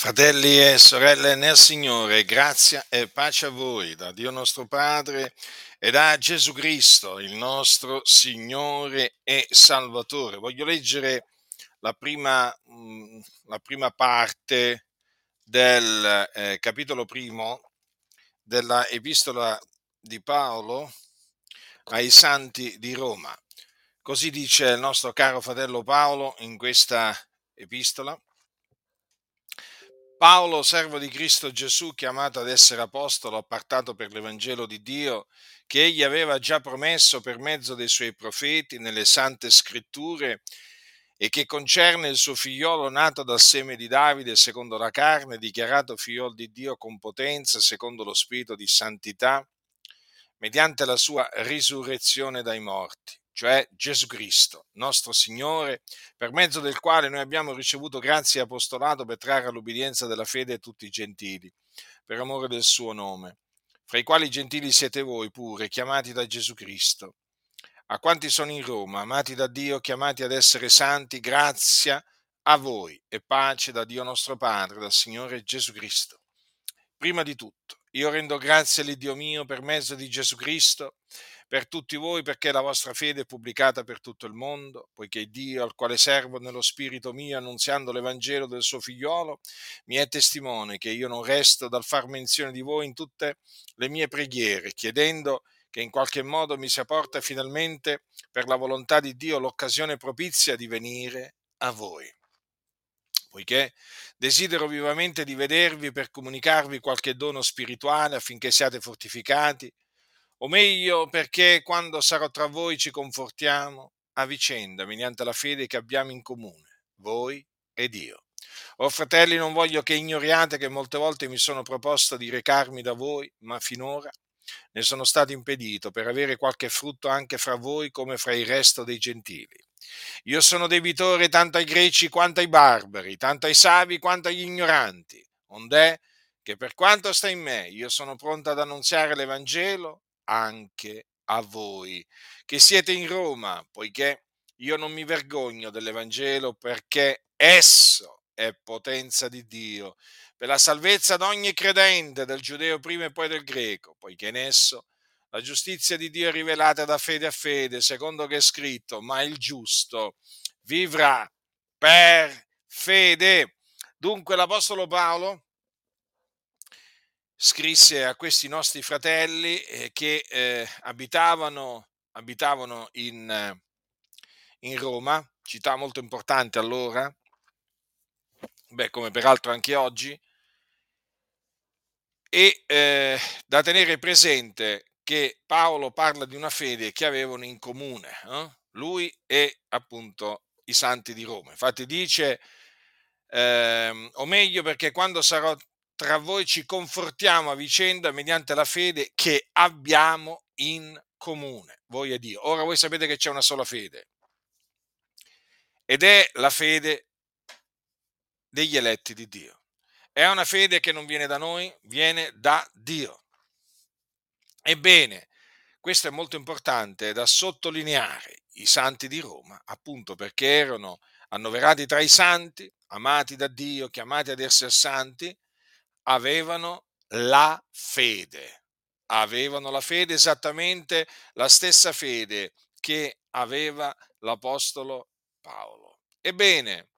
Fratelli e sorelle nel Signore, grazia e pace a voi da Dio nostro Padre e da Gesù Cristo, il nostro Signore e Salvatore. Voglio leggere la prima, mm, la prima parte del eh, capitolo primo della epistola di Paolo ai santi di Roma. Così dice il nostro caro fratello Paolo in questa epistola Paolo, servo di Cristo Gesù, chiamato ad essere apostolo, appartato per l'Evangelo di Dio, che egli aveva già promesso per mezzo dei suoi profeti nelle sante scritture e che concerne il suo figliolo nato dal seme di Davide secondo la carne, dichiarato figliolo di Dio con potenza secondo lo spirito di santità, mediante la sua risurrezione dai morti cioè Gesù Cristo, nostro Signore, per mezzo del quale noi abbiamo ricevuto grazia e apostolato per trarre all'ubbidienza della fede tutti i gentili, per amore del suo nome, fra i quali gentili siete voi pure, chiamati da Gesù Cristo. A quanti sono in Roma, amati da Dio, chiamati ad essere santi, grazia a voi e pace da Dio nostro Padre, dal Signore Gesù Cristo. Prima di tutto, io rendo grazie all'Iddio mio per mezzo di Gesù Cristo, per tutti voi perché la vostra fede è pubblicata per tutto il mondo, poiché Dio, al quale servo nello spirito mio, annunziando l'Evangelo del suo figliolo, mi è testimone che io non resto dal far menzione di voi in tutte le mie preghiere, chiedendo che in qualche modo mi sia porta finalmente, per la volontà di Dio, l'occasione propizia di venire a voi. Poiché desidero vivamente di vedervi per comunicarvi qualche dono spirituale affinché siate fortificati o meglio perché quando sarò tra voi ci confortiamo a vicenda mediante la fede che abbiamo in comune, voi ed io. Oh fratelli, non voglio che ignoriate che molte volte mi sono proposto di recarmi da voi, ma finora ne sono stato impedito per avere qualche frutto anche fra voi come fra il resto dei gentili. Io sono debitore tanto ai greci quanto ai barbari, tanto ai savi quanto agli ignoranti, ond'è che per quanto sta in me io sono pronto ad annunziare l'Evangelo anche a voi, che siete in Roma, poiché io non mi vergogno dell'Evangelo perché esso è potenza di Dio per la salvezza di ogni credente, del giudeo prima e poi del greco, poiché in esso la giustizia di Dio è rivelata da fede a fede, secondo che è scritto, ma il giusto vivrà per fede. Dunque l'Apostolo Paolo scrisse a questi nostri fratelli eh, che eh, abitavano, abitavano in, in, Roma, città molto importante allora, beh, come peraltro anche oggi, e eh, da tenere presente che Paolo parla di una fede che avevano in comune, eh? lui e appunto i santi di Roma. Infatti dice, eh, o meglio perché quando sarò tra voi ci confortiamo a vicenda mediante la fede che abbiamo in comune, voi e Dio. Ora voi sapete che c'è una sola fede ed è la fede degli eletti di Dio. È una fede che non viene da noi, viene da Dio. Ebbene, questo è molto importante da sottolineare. I santi di Roma, appunto perché erano annoverati tra i santi, amati da Dio, chiamati ad essere santi, avevano la fede. Avevano la fede esattamente la stessa fede che aveva l'Apostolo Paolo. Ebbene,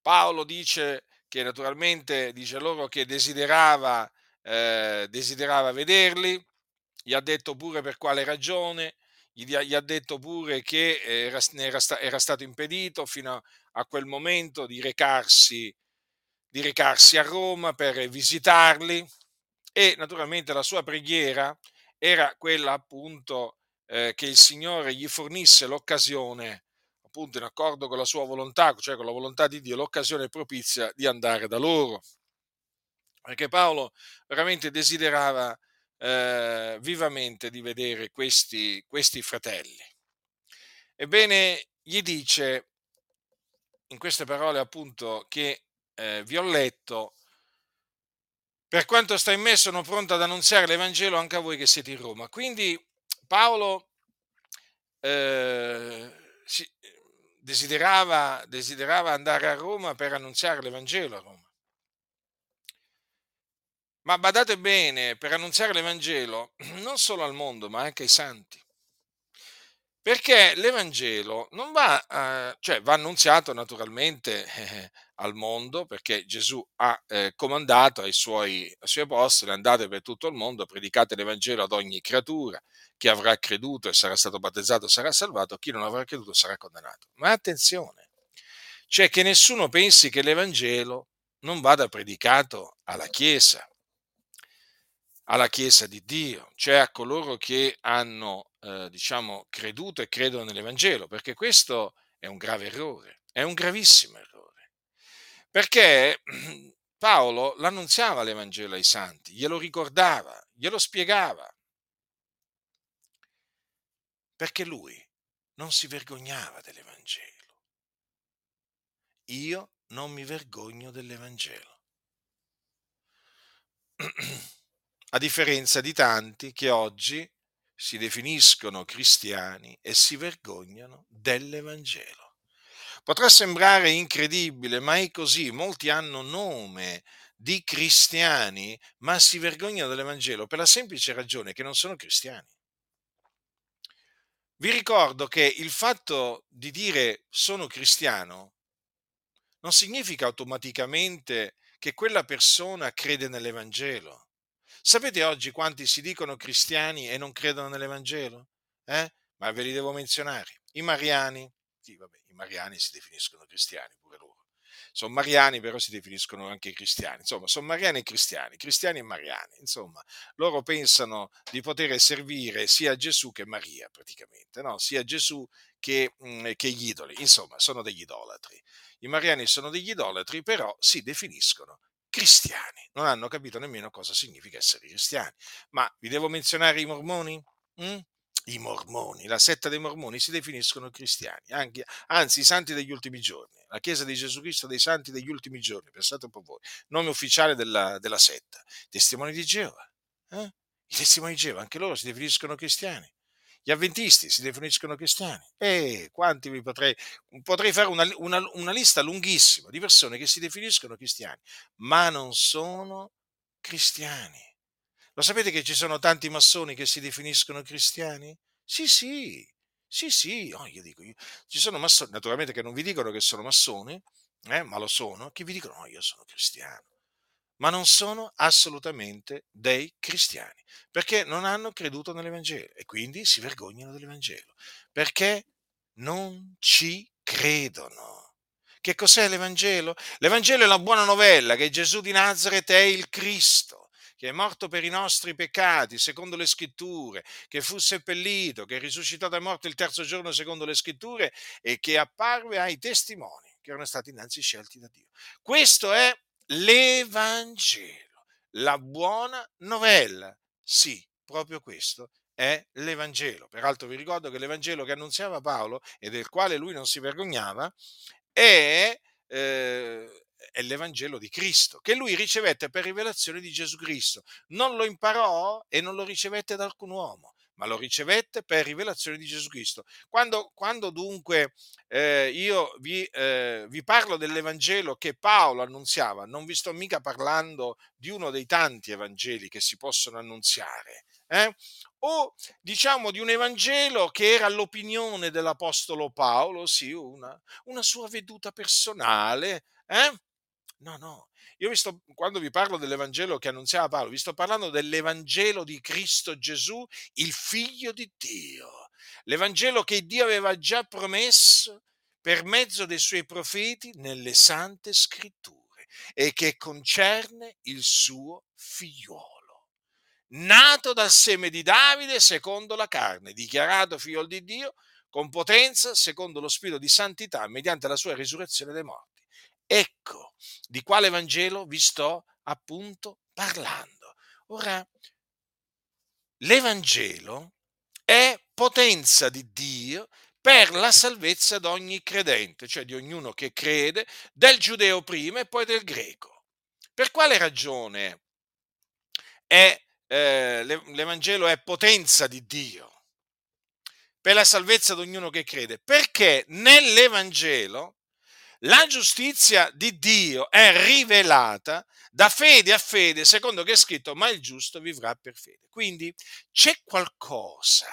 Paolo dice che naturalmente dice loro che desiderava, eh, desiderava vederli, gli ha detto pure per quale ragione, gli, ha detto pure che era, era, stato impedito fino a quel momento di recarsi di recarsi a Roma per visitarli e naturalmente la sua preghiera era quella appunto eh, che il Signore gli fornisse l'occasione, appunto in accordo con la sua volontà, cioè con la volontà di Dio, l'occasione propizia di andare da loro. Perché Paolo veramente desiderava eh, vivamente di vedere questi, questi fratelli. Ebbene, gli dice in queste parole appunto che eh, vi ho letto, per quanto sta in me sono pronto ad annunziare l'Evangelo anche a voi che siete in Roma. Quindi Paolo eh, si, desiderava, desiderava andare a Roma per annunziare l'Evangelo a Roma. Ma badate bene, per annunziare l'Evangelo non solo al mondo, ma anche ai santi. Perché l'Evangelo non va, ehm, cioè va annunziato naturalmente, eh, al mondo, perché Gesù ha, ehm, comandato ai suoi ai suoi apostoli: "Andate per tutto il mondo, predicate l'Evangelo ad ogni creatura, chi avrà creduto e sarà stato battezzato sarà salvato, chi non avrà creduto sarà condannato". Ma attenzione, cioè che nessuno pensi che l'Evangelo non vada predicato alla Chiesa alla Chiesa di Dio, cioè a coloro che hanno, eh, diciamo, creduto e credono nell'Evangelo, perché questo è un grave errore, è un gravissimo errore, perché Paolo l'annunziava l'Evangelo ai santi, glielo ricordava, glielo spiegava, perché lui non si vergognava dell'Evangelo. Io non mi vergogno dell'Evangelo. a differenza di tanti che oggi si definiscono cristiani e si vergognano dell'Evangelo. Potrà sembrare incredibile, ma è così. Molti hanno nome di cristiani, ma si vergognano dell'Evangelo per la semplice ragione che non sono cristiani. Vi ricordo che il fatto di dire sono cristiano non significa automaticamente che quella persona crede nell'Evangelo. Sapete oggi quanti si dicono cristiani e non credono nell'Evangelo? Eh? Ma ve li devo menzionare. I mariani, sì, vabbè, i mariani si definiscono cristiani pure loro. Sono mariani, però si definiscono anche cristiani. Insomma, sono mariani e cristiani, cristiani e mariani. Insomma, loro pensano di poter servire sia Gesù che Maria, praticamente, no? sia Gesù che, mm, che gli idoli. Insomma, sono degli idolatri. I mariani sono degli idolatri, però si definiscono cristiani. Non hanno capito nemmeno cosa significa essere cristiani. Ma vi devo menzionare i mormoni? Mm? I mormoni, la setta dei mormoni si definiscono cristiani, anche, anzi i santi degli ultimi giorni, la Chiesa di Gesù Cristo dei santi degli ultimi giorni, pensate un po' voi, nome ufficiale della, della setta, testimoni di Geova. Eh? I testimoni di Geova, anche loro si definiscono cristiani. Gli avventisti si definiscono cristiani. E quanti vi potrei, potrei fare una, una, una lista lunghissima di persone che si definiscono cristiani, ma non sono cristiani. Lo sapete che ci sono tanti massoni che si definiscono cristiani? Sì, sì, sì, sì, oh, io dico, io, ci sono massoni, naturalmente che non vi dicono che sono massoni, eh, ma lo sono, che vi dicono, no, io sono cristiano ma non sono assolutamente dei cristiani, perché non hanno creduto nell'Evangelo e quindi si vergognano dell'Evangelo, perché non ci credono. Che cos'è l'Evangelo? L'Evangelo è la buona novella che Gesù di Nazareth è il Cristo, che è morto per i nostri peccati, secondo le scritture, che fu seppellito, che è risuscitato dai morti il terzo giorno, secondo le scritture, e che apparve ai testimoni che erano stati innanzi scelti da Dio. Questo è l'Evangelo, la buona novella. Sì, proprio questo è l'Evangelo. Peraltro vi ricordo che l'Evangelo che annunziava Paolo e del quale lui non si vergognava è, eh, è l'Evangelo di Cristo, che lui ricevette per rivelazione di Gesù Cristo. Non lo imparò e non lo ricevette da alcun uomo, ma lo ricevette per rivelazione di Gesù Cristo. Quando, quando dunque eh, io vi, eh, vi, parlo dell'Evangelo che Paolo annunziava, non vi sto mica parlando di uno dei tanti Evangeli che si possono annunziare, eh? o diciamo di un Evangelo che era l'opinione dell'Apostolo Paolo, sì, una, una sua veduta personale. Eh? No, no, io vi sto, quando vi parlo dell'Evangelo che annunziava Paolo, vi sto parlando dell'Evangelo di Cristo Gesù, il figlio di Dio. L'Evangelo che Dio aveva già promesso per mezzo dei suoi profeti nelle sante scritture e che concerne il suo figliuolo, nato dal seme di Davide secondo la carne, dichiarato figlio di Dio con potenza secondo lo spirito di santità mediante la sua risurrezione dai morti Ecco di quale Vangelo vi sto appunto parlando. Ora, l'Evangelo è potenza di Dio per la salvezza di ogni credente, cioè di ognuno che crede, del giudeo prima e poi del greco. Per quale ragione è, eh, l'Evangelo è potenza di Dio? Per la salvezza di ognuno che crede? Perché nell'Evangelo la giustizia di Dio è rivelata da fede a fede, secondo che è scritto, ma il giusto vivrà per fede. Quindi c'è qualcosa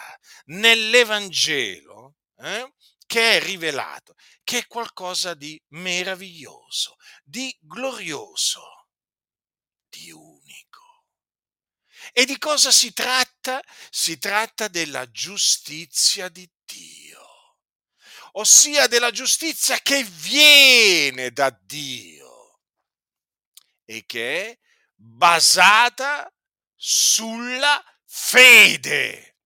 nell'Evangelo eh, che è rivelato, che è qualcosa di meraviglioso, di glorioso, di unico. E di cosa si tratta? Si tratta della giustizia di Dio ossia della giustizia che viene da Dio e che è basata sulla fede.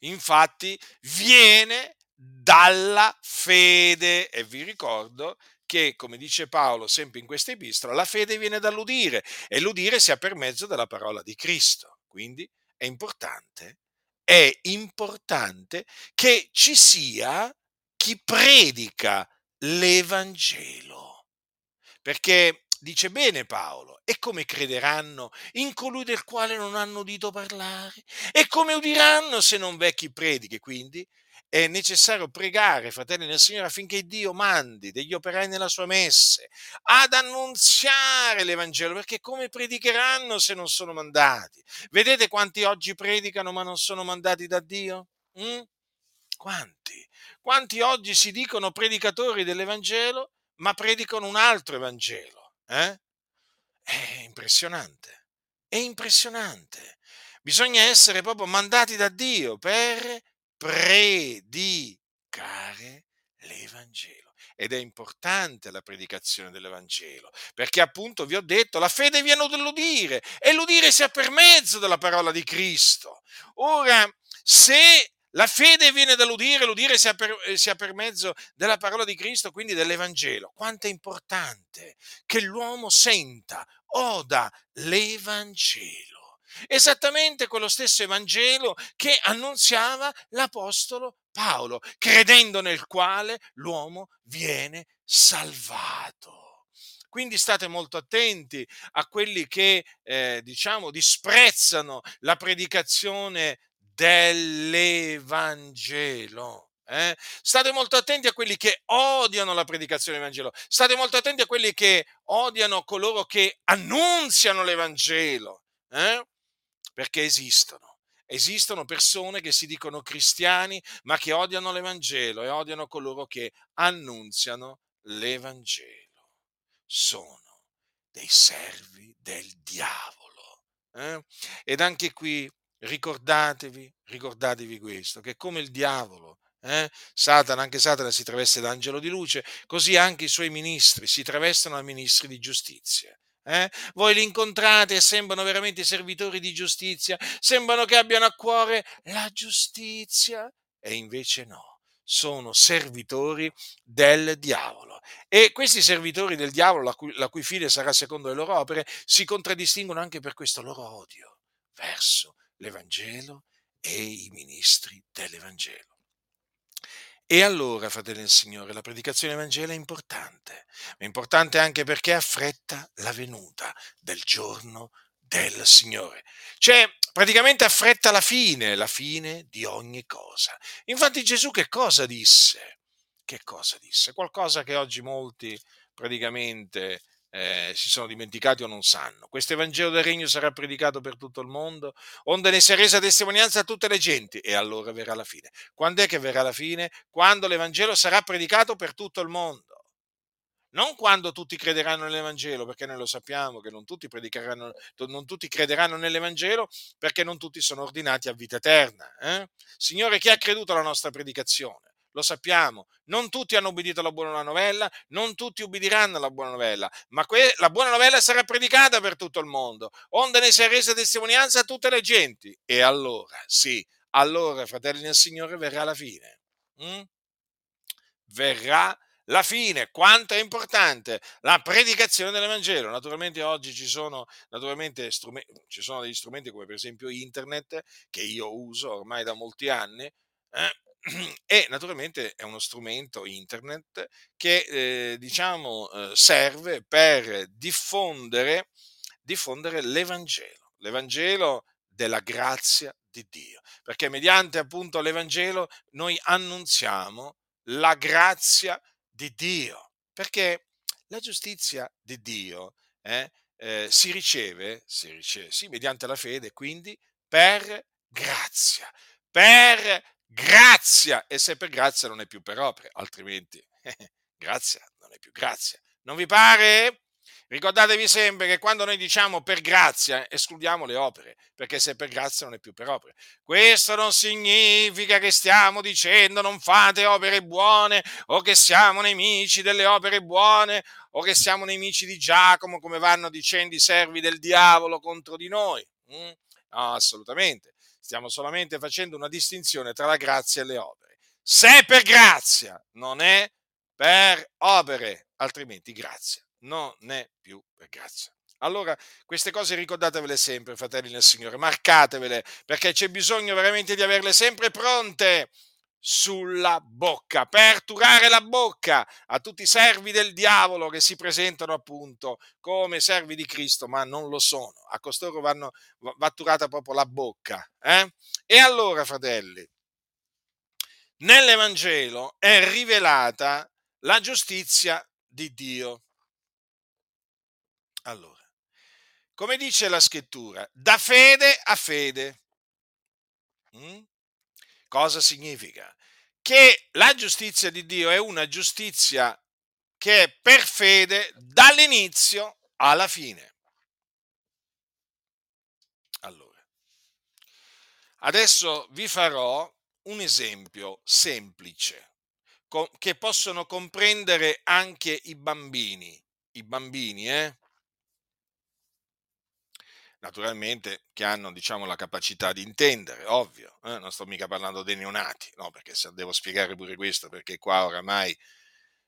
Infatti viene dalla fede e vi ricordo che, come dice Paolo sempre in questa epistola, la fede viene dall'udire e l'udire sia per mezzo della parola di Cristo. Quindi è importante è importante che ci sia chi predica l'Evangelo. Perché dice bene Paolo, e come crederanno in colui del quale non hanno udito parlare? E come udiranno se non v'è chi predichi? Quindi è necessario pregare, fratelli nel Signore, affinché Dio mandi degli operai nella sua messe ad annunziare l'Evangelo, perché come predicheranno se non sono mandati? Vedete quanti oggi predicano ma non sono mandati da Dio? Mm? Quanti? Quanti oggi si dicono predicatori dell'Evangelo ma predicano un altro Evangelo? Eh? È impressionante, è impressionante. Bisogna essere proprio mandati da Dio per predicare l'Evangelo. Ed è importante la predicazione dell'Evangelo, perché appunto vi ho detto, la fede viene dall'udire e l'udire sia per mezzo della parola di Cristo. Ora, se la fede viene dall'udire, l'udire sia per, sia per mezzo della parola di Cristo, quindi dell'Evangelo. Quanto è importante che l'uomo senta, oda l'Evangelo esattamente quello stesso Evangelo che annunziava l'Apostolo Paolo, credendo nel quale l'uomo viene salvato. Quindi state molto attenti a quelli che, eh, diciamo, disprezzano la predicazione dell'Evangelo. Eh? State molto attenti a quelli che odiano la predicazione dell'Evangelo. State molto attenti a quelli che odiano coloro che annunziano l'Evangelo. Eh? Perché esistono. Esistono persone che si dicono cristiani, ma che odiano l'Evangelo e odiano coloro che annunziano l'Evangelo. Sono dei servi del diavolo. Eh? Ed anche qui ricordatevi, ricordatevi questo, che come il diavolo eh? Satana, anche Satana si traveste d'angelo di luce, così anche i suoi ministri si travestono da ministri di giustizia. Eh? Voi li incontrate e sembrano veramente servitori di giustizia, sembrano che abbiano a cuore la giustizia e invece no, sono servitori del diavolo. E questi servitori del diavolo, la cui, la cui fine sarà secondo le loro opere, si contraddistinguono anche per questo loro odio verso l'Evangelo e i ministri dell'Evangelo. E allora, fratelli del Signore, la predicazione evangelica è importante, è importante anche perché affretta la venuta del giorno del Signore. Cioè, praticamente affretta la fine, la fine di ogni cosa. Infatti Gesù che cosa disse? Che cosa disse? Qualcosa che oggi molti praticamente eh, si sono dimenticati o non sanno. Questo Evangelo del Regno sarà predicato per tutto il mondo, onde ne sia resa testimonianza a tutte le genti, e allora verrà la fine. Quando è che verrà la fine? Quando l'Evangelo sarà predicato per tutto il mondo. Non quando tutti crederanno nell'Evangelo, perché noi lo sappiamo che non tutti, non tutti crederanno nell'Evangelo, perché non tutti sono ordinati a vita eterna. Eh? Signore, chi ha creduto alla nostra predicazione? Lo sappiamo, non tutti hanno obbedito alla buona novella, non tutti ubbidiranno alla buona novella, ma que- la buona novella sarà predicata per tutto il mondo, onde ne sia resa testimonianza a tutte le genti. E allora, sì, allora, fratelli del Signore, verrà la fine. Mm? Verrà la fine, quanto è importante la predicazione dell'Evangelo. Naturalmente oggi ci sono, strumenti, ci sono degli strumenti come per esempio internet che io uso ormai da molti anni, eh, e naturalmente è uno strumento internet che eh, diciamo eh, serve per diffondere, diffondere l'Evangelo, l'Evangelo della grazia di Dio, perché mediante appunto l'Evangelo noi annunziamo la grazia di Dio, perché la giustizia di Dio eh, eh, si, riceve, si riceve, sì, mediante la fede, quindi per grazia, per grazia, e se per grazia non è più per opere, altrimenti grazia non è più grazia. Non vi pare? Ricordatevi sempre che quando noi diciamo per grazia escludiamo le opere, perché se per grazia non è più per opere. Questo non significa che stiamo dicendo non fate opere buone o che siamo nemici delle opere buone o che siamo nemici di Giacomo come vanno dicendo i servi del diavolo contro di noi. Mm? No, assolutamente. Stiamo solamente facendo una distinzione tra la grazia e le opere. Se è per grazia, non è per opere, altrimenti grazia non è più per grazia. Allora, queste cose ricordatevele sempre, fratelli nel Signore, marcatevele, perché c'è bisogno veramente di averle sempre pronte sulla bocca, per turare la bocca a tutti i servi del diavolo che si presentano appunto come servi di Cristo, ma non lo sono. A costoro vanno, va turata proprio la bocca. Eh? E allora, fratelli, nell'Evangelo è rivelata la giustizia di Dio. Allora, come dice la scrittura, da fede a fede. Mm? Cosa significa? Che la giustizia di Dio è una giustizia che è per fede dall'inizio alla fine. Allora, adesso vi farò un esempio semplice che possono comprendere anche i bambini. I bambini, eh? Naturalmente che hanno diciamo, la capacità di intendere, ovvio, eh? non sto mica parlando dei neonati, no, perché se devo spiegare pure questo, perché qua oramai,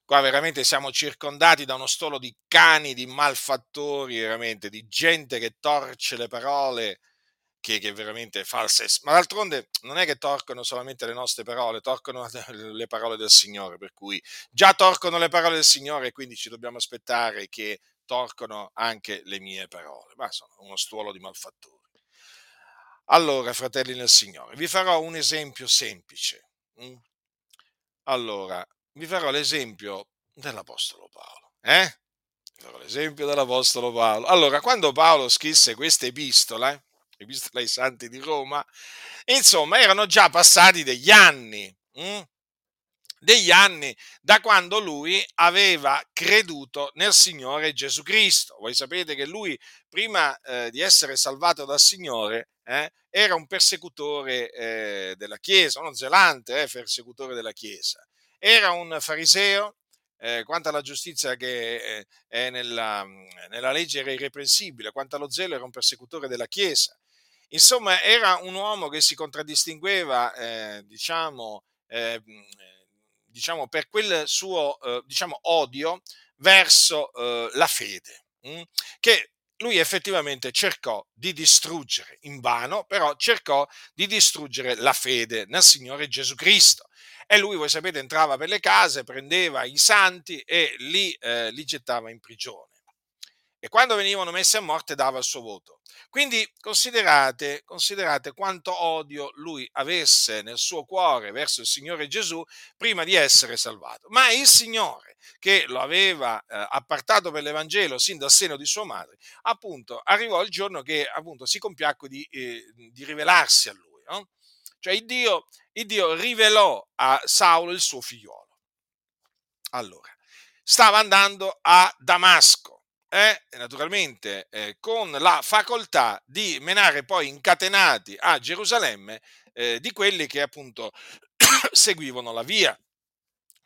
qua veramente siamo circondati da uno stolo di cani, di malfattori, veramente, di gente che torce le parole, che, che veramente false, ma d'altronde non è che torcono solamente le nostre parole, torcono le parole del Signore, per cui già torcono le parole del Signore, quindi ci dobbiamo aspettare che torcono anche le mie parole, ma sono uno stuolo di malfattori. Allora, fratelli nel Signore, vi farò un esempio semplice. Mm? Allora, vi farò l'esempio dell'Apostolo Paolo. Eh? Vi farò l'esempio dell'Apostolo Paolo. Allora, quando Paolo scrisse questa epistola, epistola ai santi di Roma, insomma, erano già passati degli anni. Hm? Degli anni da quando lui aveva creduto nel Signore Gesù Cristo. Voi sapete che lui, prima eh, di essere salvato dal Signore, eh, era un persecutore eh, della Chiesa, uno zelante eh, persecutore della Chiesa. Era un fariseo, eh, quanto alla giustizia che eh, è nella, nella legge era irreprensibile, quanto allo zelo era un persecutore della Chiesa. Insomma, era un uomo che si contraddistingueva, diciamo, diciamo, per quel suo eh, diciamo, odio verso eh, la fede, mh? Mm, che lui effettivamente cercò di distruggere, in vano, però cercò di distruggere la fede nel Signore Gesù Cristo. E lui, voi sapete, entrava per le case, prendeva i santi e li, eh, li gettava in prigione e quando venivano messi a morte dava il suo voto. Quindi considerate, considerate quanto odio lui avesse nel suo cuore verso il Signore Gesù prima di essere salvato. Ma il Signore, che lo aveva eh, appartato per l'Evangelo sin dal seno di sua madre, appunto arrivò il giorno che appunto si compiacque di, eh, di rivelarsi a lui. No? Cioè il Dio, il Dio rivelò a Saulo il suo figliolo. Allora, stava andando a Damasco eh, naturalmente eh, con la facoltà di menare poi incatenati a Gerusalemme eh, di quelli che appunto seguivano la via.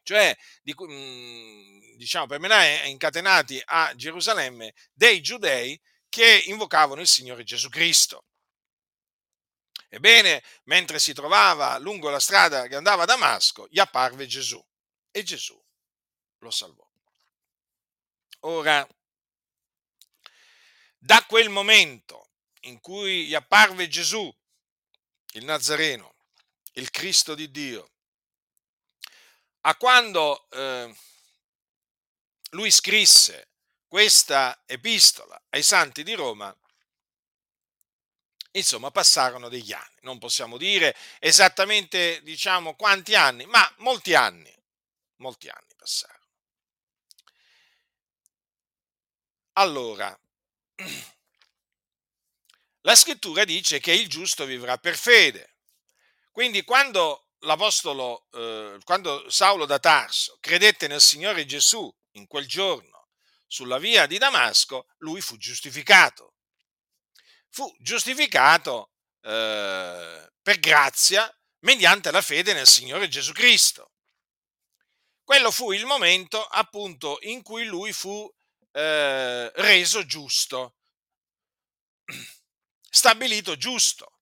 Cioè, di, mh, mm, diciamo, per menare incatenati a Gerusalemme dei giudei che invocavano il Signore Gesù Cristo. Ebbene, mentre si trovava lungo la strada che andava a Damasco, gli apparve Gesù e Gesù lo salvò. Ora, da quel momento in cui gli apparve Gesù, il Nazareno, il Cristo di Dio, a quando eh, lui scrisse questa epistola ai santi di Roma, insomma, passarono degli anni. Non possiamo dire esattamente, diciamo, quanti anni, ma molti anni, molti anni passarono. Allora, la scrittura dice che il giusto vivrà per fede. Quindi quando l'apostolo, eh, quando Saulo da Tarso credette nel Signore Gesù in quel giorno sulla via di Damasco, lui fu giustificato. Fu giustificato eh, per grazia mediante la fede nel Signore Gesù Cristo. Quello fu il momento appunto in cui lui fu eh, reso giusto, stabilito giusto.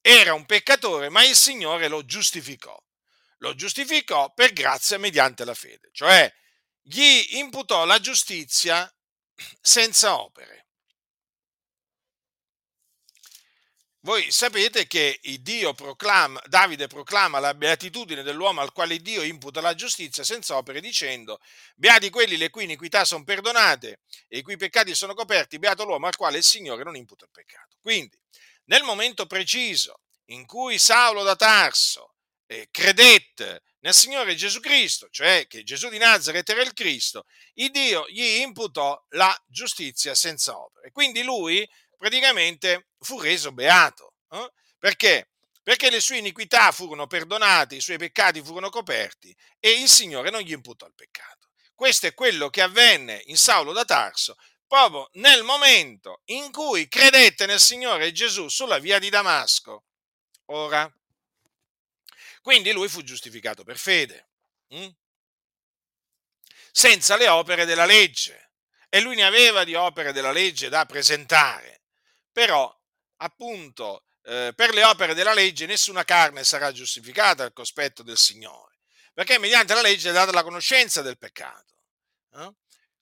Era un peccatore, ma il Signore lo giustificò. Lo giustificò per grazia mediante la fede, cioè gli imputò la giustizia senza opere. Voi sapete che proclama, Davide proclama la beatitudine dell'uomo al quale Dio imputa la giustizia senza opere dicendo beati quelli le cui iniquità sono perdonate e i cui peccati sono coperti, beato l'uomo al quale il Signore non imputa il peccato. Quindi, nel momento preciso in cui Saulo da Tarso eh, credette nel Signore Gesù Cristo, cioè che Gesù di Nazareth era il Cristo, il Dio gli imputò la giustizia senza opere. Quindi lui praticamente fu reso beato. Eh? Perché? Perché le sue iniquità furono perdonate, i suoi peccati furono coperti e il Signore non gli imputò il peccato. Questo è quello che avvenne in Saulo da Tarso proprio nel momento in cui credette nel Signore Gesù sulla via di Damasco. Ora, quindi lui fu giustificato per fede, hm? senza le opere della legge. E lui ne aveva di opere della legge da presentare però appunto eh, per le opere della legge nessuna carne sarà giustificata al cospetto del Signore, perché mediante la legge è data la conoscenza del peccato. Eh?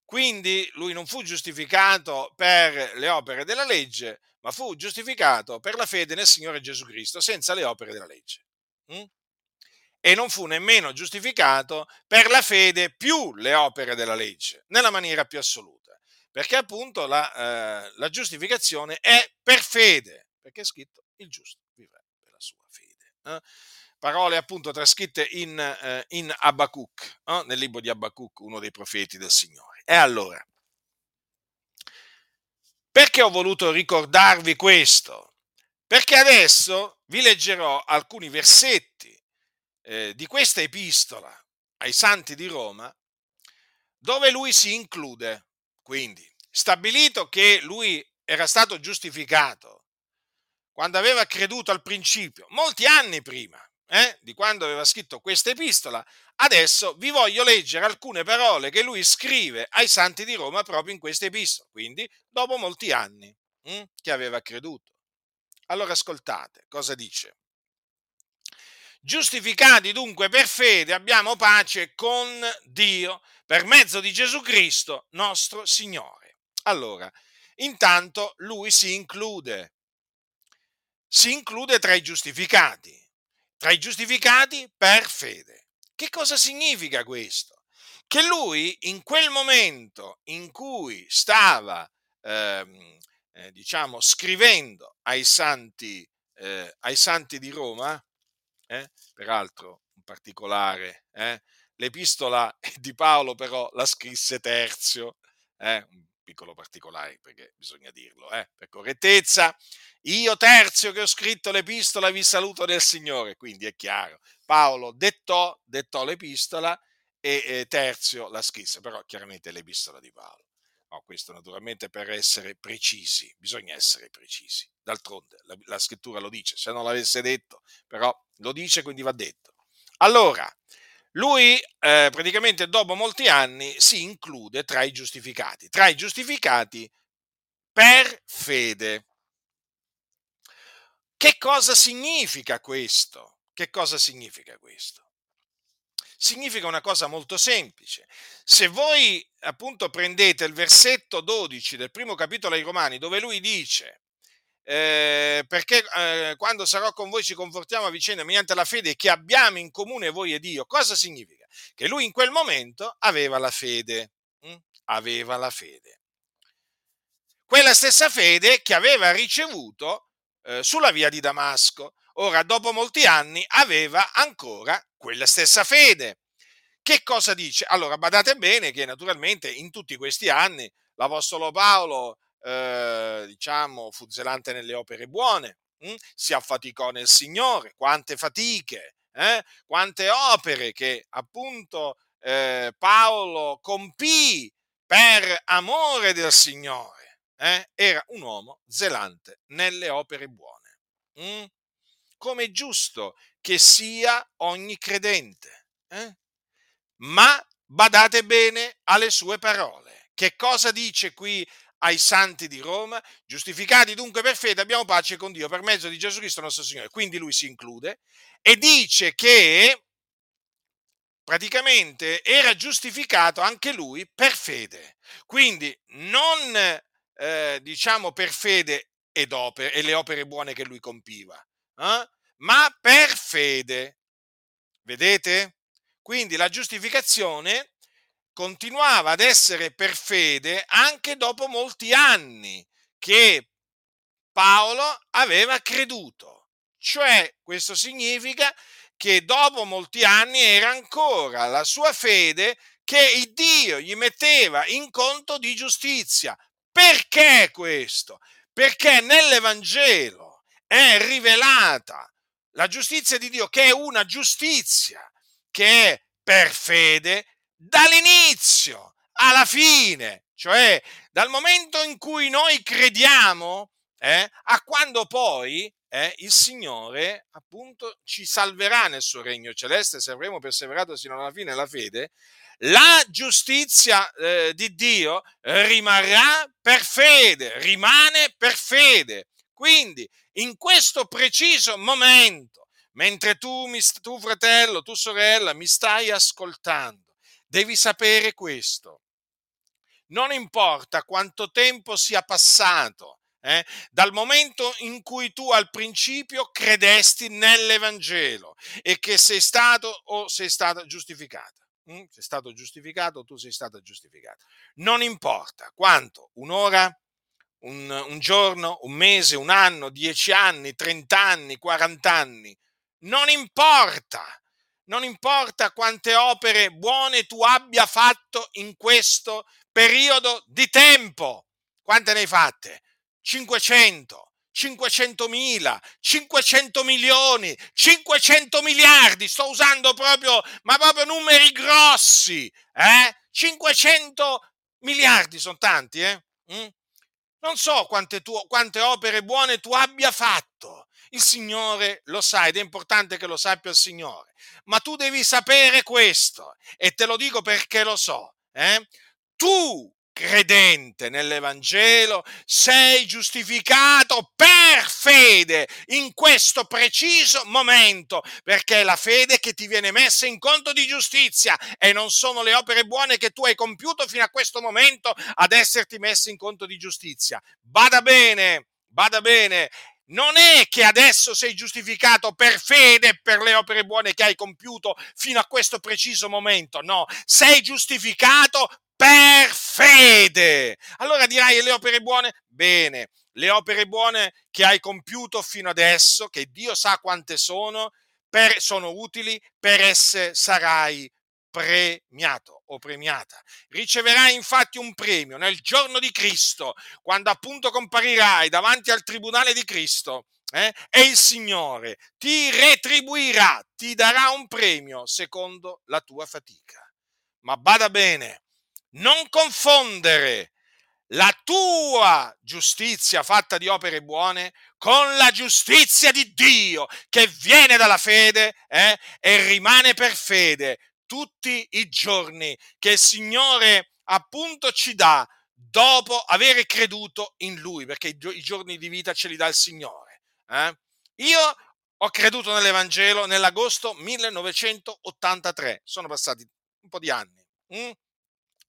Quindi lui non fu giustificato per le opere della legge, ma fu giustificato per la fede nel Signore Gesù Cristo, senza le opere della legge. Mm? E non fu nemmeno giustificato per la fede più le opere della legge, nella maniera più assoluta perché appunto la, eh, la, giustificazione è per fede, perché è scritto il giusto vivrà per la sua fede. Eh? Parole appunto trascritte in, eh, in Abacuc, eh, nel libro di Abacuc, uno dei profeti del Signore. E allora, perché ho voluto ricordarvi questo? Perché adesso vi leggerò alcuni versetti eh, di questa epistola ai santi di Roma, dove lui si include quindi, stabilito che lui era stato giustificato quando aveva creduto al principio, molti anni prima eh, di quando aveva scritto questa epistola, adesso vi voglio leggere alcune parole che lui scrive ai santi di Roma proprio in questa epistola, quindi dopo molti anni hm, che aveva creduto. Allora ascoltate cosa dice. Giustificati dunque per fede abbiamo pace con Dio per mezzo di Gesù Cristo nostro Signore. Allora, intanto lui si include, si include tra i giustificati, tra i giustificati per fede. Che cosa significa questo? Che lui in quel momento in cui stava, ehm, eh, diciamo, scrivendo ai santi, eh, ai santi di Roma, eh? peraltro un particolare, eh? l'epistola di Paolo però la scrisse Terzio, eh? un piccolo particolare perché bisogna dirlo, eh? per correttezza, io Terzio che ho scritto l'epistola vi saluto del Signore, quindi è chiaro, Paolo dettò, dettò l'epistola e Terzio la scrisse, però chiaramente l'epistola di Paolo. No, questo naturalmente per essere precisi, bisogna essere precisi. D'altronde la, la scrittura lo dice, se non l'avesse detto, però lo dice, quindi va detto. Allora, lui eh, praticamente dopo molti anni si include tra i giustificati, tra i giustificati per fede. Che cosa significa questo? Che cosa significa questo? Significa una cosa molto semplice. Se voi appunto prendete il versetto 12 del primo capitolo ai Romani, dove lui dice, eh, perché eh, quando sarò con voi ci confortiamo a vicenda mediante la fede che abbiamo in comune voi e Dio, cosa significa? Che lui in quel momento aveva la fede, hm? aveva la fede. Quella stessa fede che aveva ricevuto eh, sulla via di Damasco. Ora, dopo molti anni, aveva ancora quella stessa fede. Che cosa dice? Allora, badate bene che naturalmente in tutti questi anni l'Apostolo Paolo, eh, diciamo, fu zelante nelle opere buone, hm? si affaticò nel Signore, quante fatiche, eh? quante opere che appunto eh, Paolo compì per amore del Signore. Eh? Era un uomo zelante nelle opere buone. Mm? Come giusto che sia ogni credente. Eh? Ma badate bene alle sue parole. Che cosa dice qui ai santi di Roma? Giustificati dunque per fede abbiamo pace con Dio per mezzo di Gesù Cristo nostro Signore. Quindi lui si include e dice che praticamente era giustificato anche lui per fede. Quindi non eh, diciamo per fede ed opere, e le opere buone che lui compiva, eh? Ma per fede. Vedete? Quindi la giustificazione continuava ad essere per fede anche dopo molti anni che Paolo aveva creduto. Cioè, questo significa che dopo molti anni era ancora la sua fede che Dio gli metteva in conto di giustizia. Perché questo? Perché nell'Evangelo è rivelata la giustizia di Dio, che è una giustizia che è per fede dall'inizio alla fine, cioè dal momento in cui noi crediamo eh, a quando poi eh, il Signore appunto ci salverà nel suo regno celeste se avremo perseverato sino alla fine la fede, la giustizia eh, di Dio rimarrà per fede, rimane per fede. Quindi in questo preciso momento, mentre tu, tu fratello, tu sorella, mi stai ascoltando, devi sapere questo. Non importa quanto tempo sia passato, eh, dal momento in cui tu al principio credesti nell'Evangelo e che sei stato o sei stata giustificata. Mm? Sei stato giustificato o tu sei stata giustificata. Non importa quanto, un'ora, un, un giorno, un mese, un anno, dieci anni, trent'anni, quarant'anni, non importa. Non importa quante opere buone tu abbia fatto in questo periodo di tempo. Quante ne hai fatte? 500, 500 mila, 500 milioni, 500 miliardi, sto usando proprio, ma proprio numeri grossi, eh? 500 miliardi sono tanti, eh? Mm? Non so quante, tu, quante opere buone tu abbia fatto. Il Signore lo sa ed è importante che lo sappia il Signore. Ma tu devi sapere questo e te lo dico perché lo so. Eh? Tu credente nell'Evangelo, sei giustificato per fede in questo preciso momento, perché è la fede che ti viene messa in conto di giustizia e non sono le opere buone che tu hai compiuto fino a questo momento ad esserti messe in conto di giustizia. Bada bene, bada bene, non è che adesso sei giustificato per fede per le opere buone che hai compiuto fino a questo preciso momento, no, sei giustificato per fede. Allora dirai le opere buone? Bene, le opere buone che hai compiuto fino adesso, che Dio sa quante sono, per, sono utili, per esse sarai premiato o premiata. Riceverai infatti un premio nel giorno di Cristo, quando appunto comparirai davanti al tribunale di Cristo. Eh, e il Signore ti retribuirà, ti darà un premio secondo la tua fatica. Ma bada bene, non confondere la tua giustizia fatta di opere buone con la giustizia di Dio che viene dalla fede eh, e rimane per fede tutti i giorni che il Signore appunto ci dà dopo aver creduto in Lui, perché i, giorni di vita ce li dà il Signore. Eh? Io ho creduto nell'Evangelo nell'agosto 1983, sono passati un po' di anni. Hm?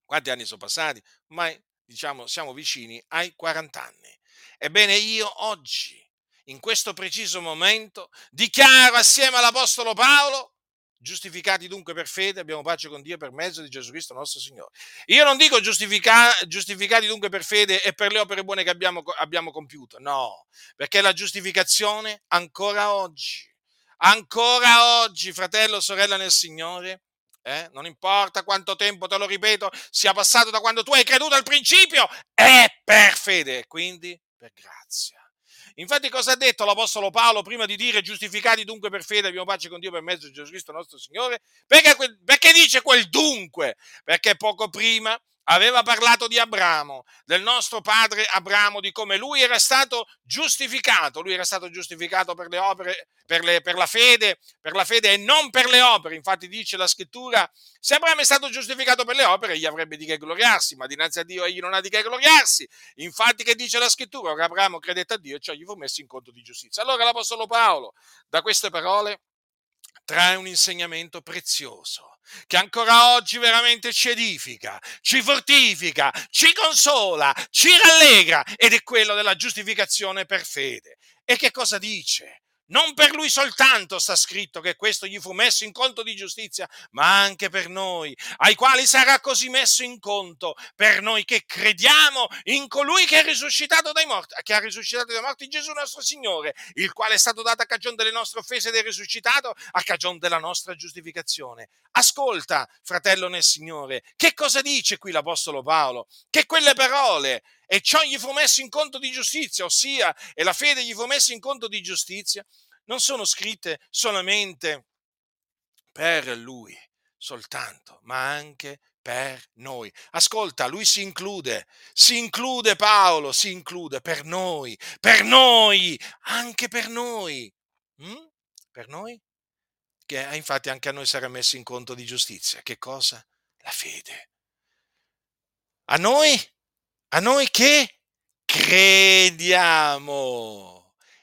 Quanti anni sono passati? Ormai, diciamo, siamo vicini ai 40 anni. Ebbene, io oggi, in questo preciso momento, dichiaro assieme all'Apostolo Paolo, giustificati dunque per fede, abbiamo pace con Dio per mezzo di Gesù Cristo nostro Signore. Io non dico giustifica, giustificati dunque per fede e per le opere buone che abbiamo, abbiamo compiuto, no, perché la giustificazione ancora oggi, ancora oggi, fratello, sorella nel Signore, eh? non importa quanto tempo, te lo ripeto, sia passato da quando tu hai creduto al principio, è per fede, quindi per grazia. Infatti cosa ha detto l'Apostolo Paolo prima di dire giustificati dunque per fede abbiamo pace con Dio per mezzo di Gesù Cristo nostro Signore? Perché, perché dice quel dunque? Perché poco prima aveva parlato di Abramo, del nostro padre Abramo, di come lui era stato giustificato, lui era stato giustificato per le opere, per, le, per, la fede, per la fede e non per le opere. Infatti dice la scrittura, se Abramo è stato giustificato per le opere, egli avrebbe di che gloriarsi, ma dinanzi a Dio egli non ha di che gloriarsi. Infatti che dice la scrittura, che Abramo credette a Dio, cioè gli fu messo in conto di giustizia. Allora l'Apostolo Paolo, da queste parole, trae un insegnamento prezioso che ancora oggi veramente ci edifica, ci fortifica, ci consola, ci rallegra ed è quello della giustificazione per fede. E che cosa dice? Non per lui soltanto sta scritto che questo gli fu messo in conto di giustizia, ma anche per noi, ai quali sarà così messo in conto, per noi che crediamo in colui che è risuscitato dai morti, che ha risuscitato dai morti Gesù nostro Signore, il quale è stato dato a cagione delle nostre offese ed è risuscitato a cagione della nostra giustificazione. Ascolta, fratello nel Signore, che cosa dice qui l'Apostolo Paolo? Che quelle parole e ciò gli fu messo in conto di giustizia, ossia, e la fede gli fu messa in conto di giustizia, non sono scritte solamente per lui soltanto, ma anche per noi. Ascolta, lui si include, si include Paolo, si include per noi, per noi, anche per noi. Mm? Per noi? Che eh, infatti anche a noi sarà messo in conto di giustizia. Che cosa? La fede. A noi a noi che crediamo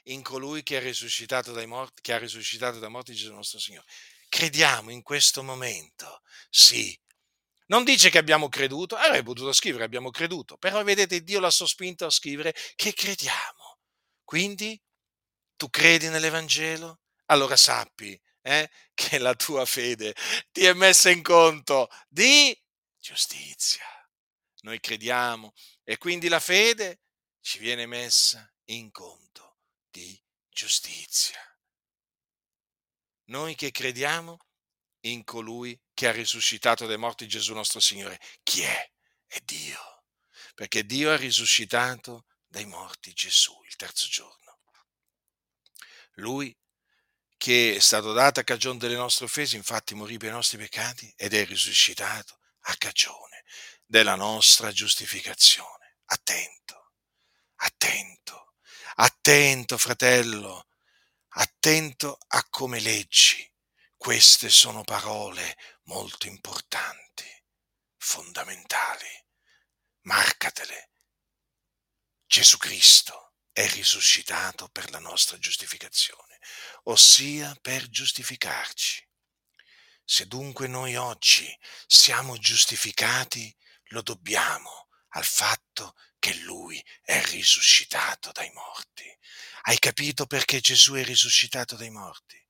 in colui che, è risuscitato dai morti, che ha risuscitato dai morti Gesù nostro Signore. Crediamo in questo momento, sì. Non dice che abbiamo creduto, avrei potuto scrivere abbiamo creduto, però vedete Dio l'ha sospinto a scrivere che crediamo. Quindi tu credi nell'Evangelo? Allora sappi eh, che la tua fede ti è messa in conto di giustizia. Noi crediamo e quindi la fede ci viene messa in conto di giustizia. Noi che crediamo in colui che ha risuscitato dai morti Gesù nostro Signore. Chi è? È Dio. Perché Dio ha risuscitato dai morti Gesù il terzo giorno. Lui che è stato dato a cagione delle nostre offese, infatti morì per i nostri peccati ed è risuscitato a cagione della nostra giustificazione attento, attento, attento fratello, attento a come leggi. Queste sono parole molto importanti, fondamentali. Marcatele. Gesù Cristo è risuscitato per la nostra giustificazione, ossia per giustificarci. Se dunque noi oggi siamo giustificati, lo dobbiamo al fatto che lui è risuscitato dai morti. Hai capito perché Gesù è risuscitato dai morti?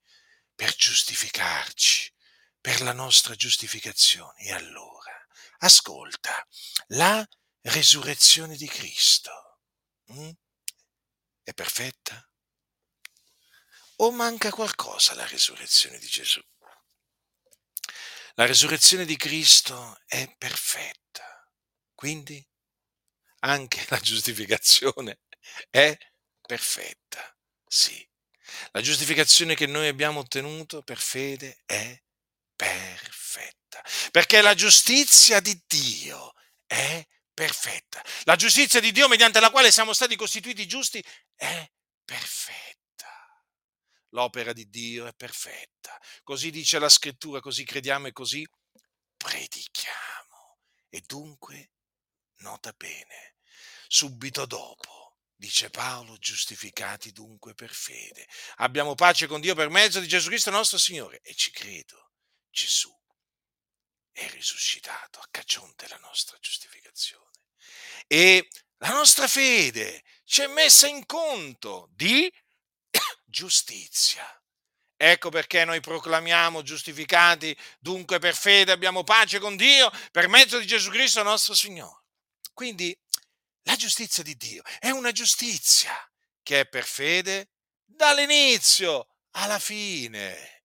Per giustificarci, per la nostra giustificazione. E allora, ascolta, la resurrezione di Cristo hm? è perfetta? O manca qualcosa alla resurrezione di Gesù? La resurrezione di Cristo è perfetta. Quindi anche la giustificazione è perfetta. Sì, la giustificazione che noi abbiamo ottenuto per fede è perfetta, perché la giustizia di Dio è perfetta. La giustizia di Dio mediante la quale siamo stati costituiti giusti è perfetta. L'opera di Dio è perfetta. Così dice la scrittura, così crediamo e così predichiamo. E dunque, nota bene, subito dopo. Dice Paolo, giustificati dunque per fede. Abbiamo pace con Dio per mezzo di Gesù Cristo nostro Signore. E ci credo, Gesù è risuscitato a cagione della nostra giustificazione. E la nostra fede ci è messa in conto di giustizia. Ecco perché noi proclamiamo giustificati, dunque per fede abbiamo pace con Dio per mezzo di Gesù Cristo nostro Signore. Quindi la giustizia di Dio è una giustizia che è per fede dall'inizio alla fine.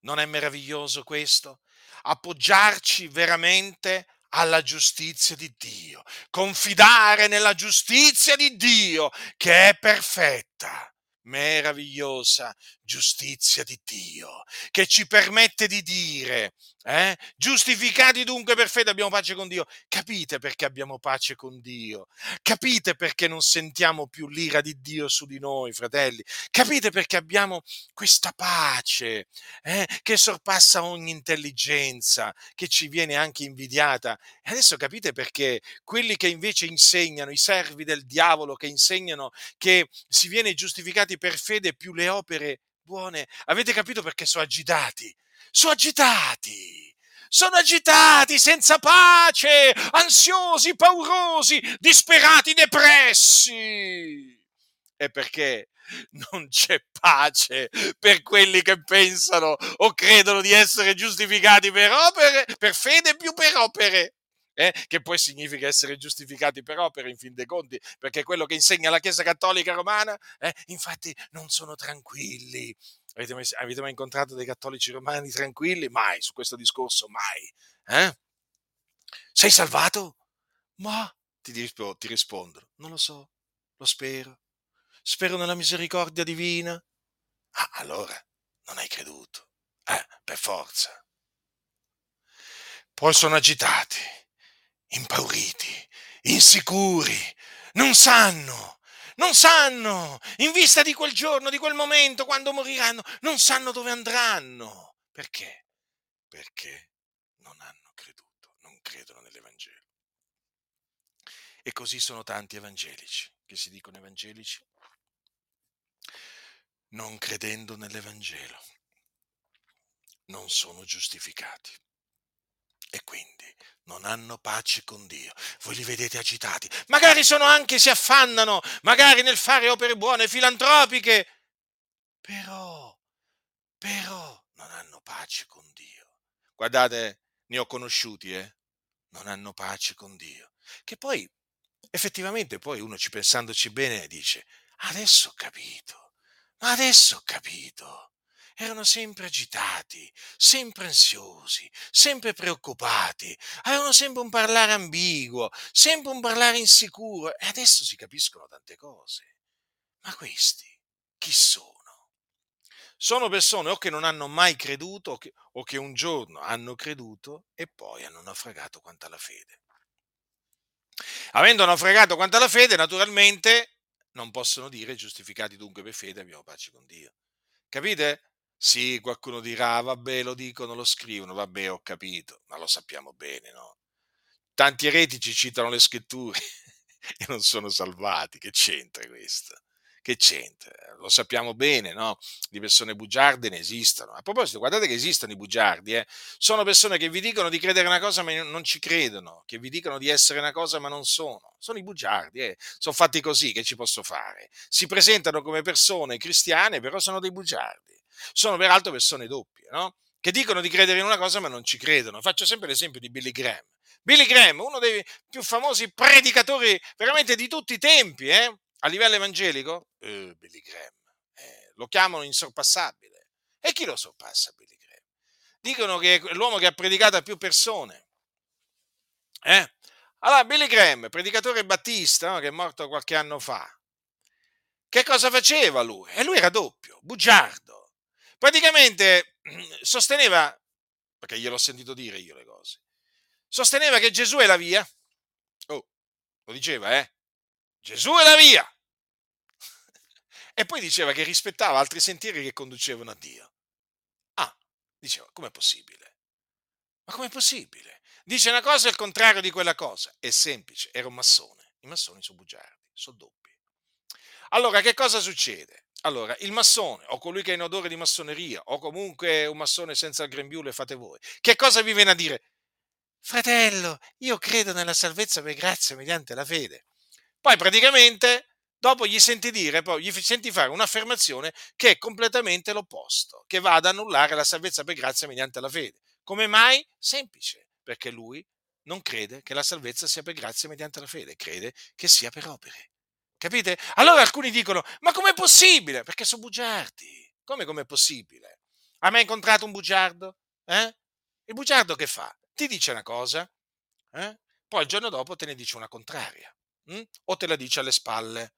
Non è meraviglioso questo? Appoggiarci veramente alla giustizia di Dio, confidare nella giustizia di Dio che è perfetta meravigliosa giustizia di Dio, che ci permette di dire, eh, giustificati dunque per fede abbiamo pace con Dio. Capite perché abbiamo pace con Dio? Capite perché non sentiamo più l'ira di Dio su di noi, fratelli? Capite perché abbiamo questa pace eh, che sorpassa ogni intelligenza, che ci viene anche invidiata? E adesso capite perché quelli che invece insegnano, i servi del diavolo che insegnano che si viene giustificati per fede più le opere buone, avete capito perché sono agitati? Sono agitati! Sono agitati, senza pace, ansiosi, paurosi, disperati, depressi. E perché non c'è pace per quelli che pensano o credono di essere giustificati per opere, per fede più per opere eh, che poi significa essere giustificati per opere in fin dei conti, perché quello che insegna la Chiesa Cattolica Romana, eh, infatti non sono tranquilli. Avete mai, avete mai, incontrato dei cattolici romani tranquilli? Mai, su questo discorso, mai. Eh? Sei salvato? Ma ti, rispo- ti rispondono, non lo so, lo spero. Spero nella misericordia divina. Ah, allora, non hai creduto. Eh, per forza. Poi sono agitati impauriti, insicuri, non sanno, non sanno, in vista di quel giorno, di quel momento, quando moriranno, non sanno dove andranno. Perché? Perché non hanno creduto, non credono nell'Evangelo. E così sono tanti evangelici che si dicono evangelici non credendo nell'Evangelo, non sono giustificati e quindi non hanno pace con Dio. Voi li vedete agitati. Magari sono anche, si affannano, magari nel fare opere buone, filantropiche, però, però non hanno pace con Dio. Guardate, ne ho conosciuti, eh? Non hanno pace con Dio. Che poi, effettivamente, poi uno ci pensandoci bene dice, adesso ho capito, ma adesso ho capito erano sempre agitati, sempre ansiosi, sempre preoccupati, avevano sempre un parlare ambiguo, sempre un parlare insicuro e adesso si capiscono tante cose. Ma questi chi sono? Sono persone o che non hanno mai creduto o che, o che un giorno hanno creduto e poi hanno naufragato quanto alla fede. Avendo naufragato quanto alla fede, naturalmente non possono dire giustificati dunque per fede abbiamo pace con Dio. Capite? Sì, qualcuno dirà, vabbè, lo dicono, lo scrivono, vabbè, ho capito, ma lo sappiamo bene, no? Tanti eretici citano le scritture e non sono salvati, che c'entra questo? Che c'entra? Lo sappiamo bene, no? Di persone bugiarde ne esistono. A proposito, guardate che esistono i bugiardi, eh? Sono persone che vi dicono di credere una cosa ma non ci credono, che vi dicono di essere una cosa ma non sono. Sono i bugiardi, eh? Sono fatti così, che ci posso fare? Si presentano come persone cristiane, però sono dei bugiardi sono peraltro persone doppie, no? che dicono di credere in una cosa ma non ci credono. Faccio sempre l'esempio di Billy Graham. Billy Graham, uno dei più famosi predicatori veramente di tutti i tempi, eh? a livello evangelico, eh, Billy Graham, eh, lo chiamano insorpassabile. E chi lo sorpassa Billy Graham? Dicono che è l'uomo che ha predicato a più persone. Eh? Allora, Billy Graham, predicatore battista, no? che è morto qualche anno fa, che cosa faceva lui? E lui era doppio, bugiardo praticamente sosteneva, perché gliel'ho sentito dire io le cose, sosteneva che Gesù è la via. Oh, lo diceva, eh? Gesù è la via. e poi diceva che rispettava altri sentieri che conducevano a Dio. Ah, diceva, com'è possibile? Ma com'è possibile? Dice una cosa e il contrario di quella cosa. È semplice, era un massone. I massoni sono bugiardi, sono doppi. Allora, che cosa succede? Allora, il massone o colui che è in odore di massoneria o comunque un massone senza il grembiule fate voi, che cosa vi viene a dire? Fratello, io credo nella salvezza per grazia mediante la fede. Poi praticamente dopo gli senti dire, poi gli senti fare un'affermazione che è completamente l'opposto, che va ad annullare la salvezza per grazia mediante la fede. Come mai? Semplice, perché lui non crede che la salvezza sia per grazia mediante la fede, crede che sia per opere. Capite? Allora alcuni dicono, ma com'è possibile? Perché sono bugiardi. Come com'è possibile? Hai mai incontrato un bugiardo? Eh? Il bugiardo che fa? Ti dice una cosa, eh? poi il giorno dopo te ne dice una contraria, hm? o te la dice alle spalle.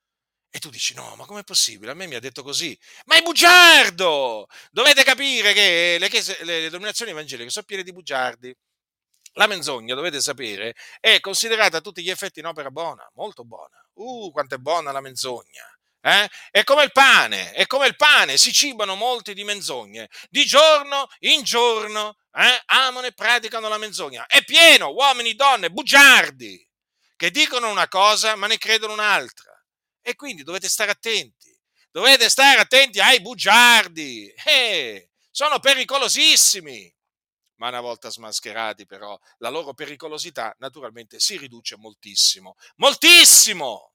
E tu dici: No, ma com'è possibile? A me mi ha detto così. Ma è bugiardo! Dovete capire che le, chiese, le, denominazioni evangeliche sono piene di bugiardi. La menzogna, dovete sapere, è considerata a tutti gli effetti un'opera buona, molto buona. Uh, quanto è buona la menzogna! Eh? È come il pane, è come il pane, si cibano molti di menzogne. Di giorno in giorno eh? amano e praticano la menzogna. È pieno, uomini, donne, bugiardi, che dicono una cosa ma ne credono un'altra. E quindi dovete stare attenti, dovete stare attenti ai bugiardi, eh, sono pericolosissimi. Ma una volta smascherati, però, la loro pericolosità naturalmente si riduce moltissimo, moltissimo.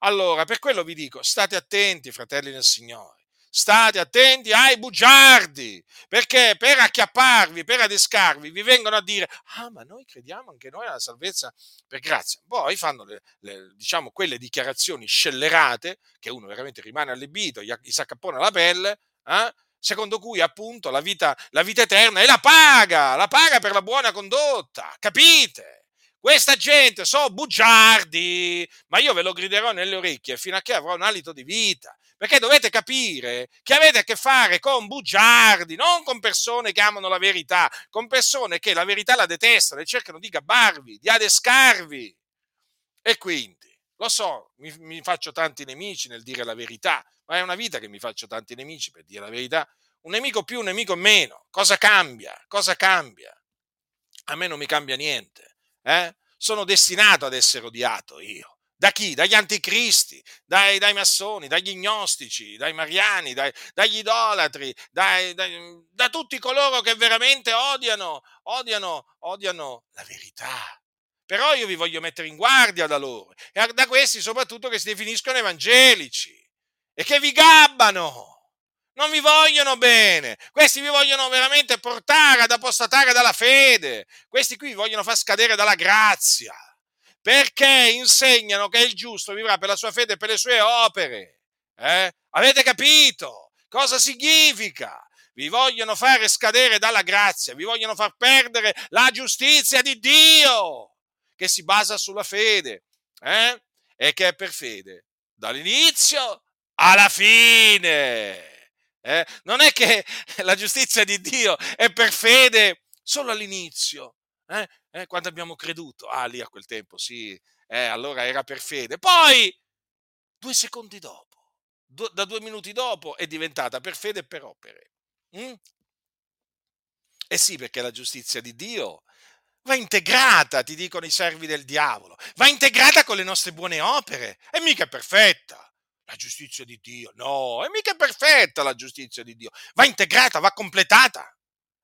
Allora, per quello vi dico, state attenti, fratelli del Signore state attenti ai bugiardi, perché per acchiapparvi, per adescarvi, vi vengono a dire, ah ma noi crediamo anche noi alla salvezza per grazia. Poi fanno le, le, diciamo, quelle dichiarazioni scellerate, che uno veramente rimane allibito, gli, gli si accappona la pelle, eh? Secondo cui appunto la vita, la vita eterna è la paga, la paga per la buona condotta, capite? Questa gente sono bugiardi, ma io ve lo griderò nelle orecchie fino a che avrò un alito di vita. Perché dovete capire che avete a che fare con bugiardi, non con persone che amano la verità, con persone che la verità la detestano e cercano di gabbarvi, di adescarvi. E quindi, lo so, mi, mi faccio tanti nemici nel dire la verità, ma è una vita che mi faccio tanti nemici per dire la verità. Un nemico più, un nemico meno. Cosa cambia? Cosa cambia? A me non mi cambia niente eh? sono destinato ad essere odiato io. Da chi? Dagli anticristi, dai, dai massoni, dagli gnostici, dai mariani, dai, dagli idolatri, dai, dai, da tutti coloro che veramente odiano, odiano, odiano la verità. Però io vi voglio mettere in guardia da loro, e da questi soprattutto che si definiscono evangelici e che vi gabbano non vi vogliono bene, questi vi vogliono veramente portare ad apostatare dalla fede, questi qui vi vogliono far scadere dalla grazia, perché insegnano che il giusto vivrà per la sua fede e per le sue opere. Eh? Avete capito cosa significa? Vi vogliono fare scadere dalla grazia, vi vogliono far perdere la giustizia di Dio, che si basa sulla fede, eh? e che è per fede dall'inizio alla fine. Eh? Non è che la giustizia di Dio è per fede solo all'inizio, eh? Eh, quando abbiamo creduto. Ah, lì a quel tempo, sì, eh, allora era per fede. Poi, due secondi dopo, do, da due minuti dopo, è diventata per fede e per opere. Mm? Eh sì, perché la giustizia di Dio va integrata, ti dicono i servi del diavolo, va integrata con le nostre buone opere, e mica è perfetta. La giustizia di Dio, no, è mica perfetta la giustizia di Dio. Va integrata, va completata,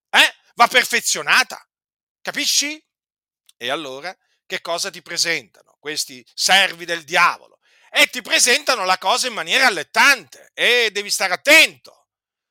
eh? va perfezionata. Capisci? E allora che cosa ti presentano questi servi del diavolo? E ti presentano la cosa in maniera allettante e devi stare attento,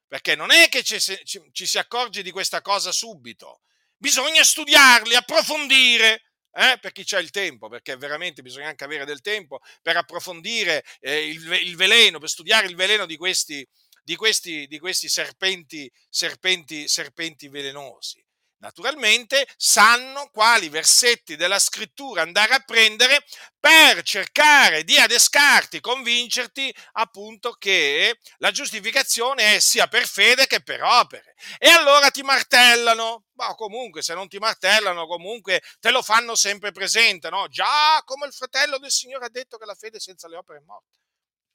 perché non è che ci, ci, ci si accorge di questa cosa subito, bisogna studiarli, approfondire, eh, per chi c'è il tempo, perché veramente bisogna anche avere del tempo per approfondire eh, il, il, veleno, per studiare il veleno di questi, di questi, di questi serpenti, serpenti, serpenti velenosi naturalmente sanno quali versetti della scrittura andare a prendere per cercare di adescarti, convincerti appunto che la giustificazione è sia per fede che per opere. E allora ti martellano, ma comunque se non ti martellano comunque te lo fanno sempre presente, no? Già come il fratello del Signore ha detto che la fede senza le opere è morta.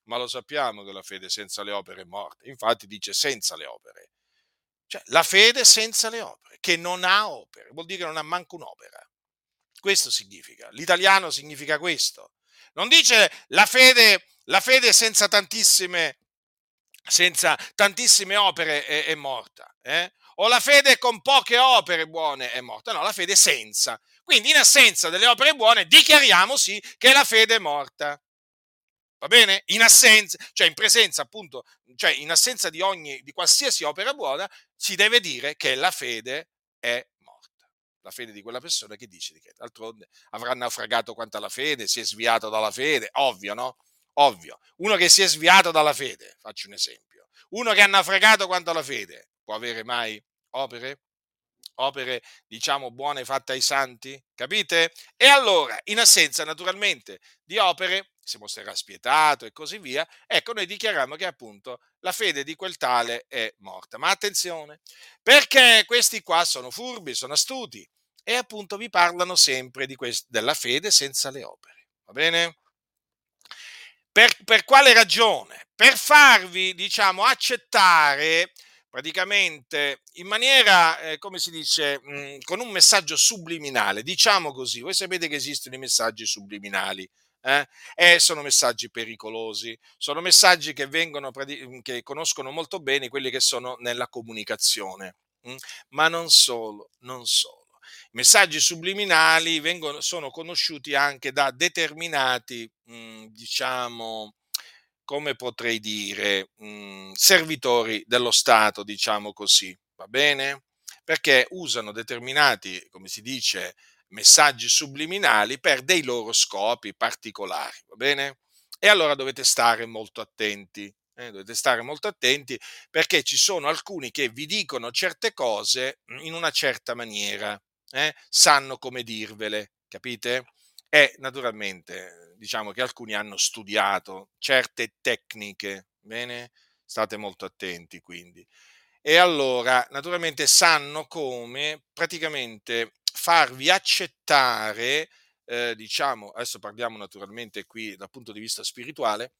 Ma lo sappiamo che la fede senza le opere è morta, infatti dice senza le opere. Cioè, la fede senza le opere, che non ha opere, vuol dire che non ha manco un'opera. Questo significa. L'italiano significa questo. Non dice la fede, la fede senza tantissime, senza tantissime opere è, è morta. Eh? O la fede con poche opere buone è morta. No, la fede senza. Quindi in assenza delle opere buone dichiariamo sì che la fede è morta. Va bene? In assenza, cioè in presenza appunto, cioè in assenza di ogni, di qualsiasi opera buona, si deve dire che la fede è morta. La fede di quella persona che dice di che d'altronde avrà naufragato quanto alla fede, si è sviato dalla fede, ovvio, no? Ovvio. Uno che si è sviato dalla fede, faccio un esempio. Uno che ha naufragato quanto alla fede, può avere mai opere? opere, diciamo, buone fatte ai santi? Capite? E allora, in assenza naturalmente di opere, si mostrerà spietato e così via, ecco, noi dichiariamo che appunto la fede di quel tale è morta. Ma attenzione, perché questi qua sono furbi, sono astuti e appunto vi parlano sempre quest- della fede senza le opere. Va bene? Per, per quale ragione? Per farvi, diciamo, accettare praticamente in maniera, eh, come si dice, mh, mm, con un messaggio subliminale, diciamo così. Voi sapete che esistono i messaggi subliminali. Eh? E sono messaggi pericolosi, sono messaggi che, vengono, che conoscono molto bene quelli che sono nella comunicazione, ma non solo, non solo. I messaggi subliminali vengono, sono conosciuti anche da determinati, mh, mm, diciamo, come potrei dire, mh, mhmm, servitori dello Stato, diciamo così, va bene? Perché usano determinati, come si dice, messaggi subliminali per dei loro scopi particolari, va bene? E allora dovete stare molto attenti, eh? dovete stare molto attenti perché ci sono alcuni che vi dicono certe cose in una certa maniera, eh? sanno come dirvele, capite? E naturalmente diciamo che alcuni hanno studiato certe tecniche, bene? State molto attenti quindi. E allora, naturalmente sanno come praticamente farvi accettare, eh, diciamo, adesso parliamo naturalmente qui dal punto di vista spirituale,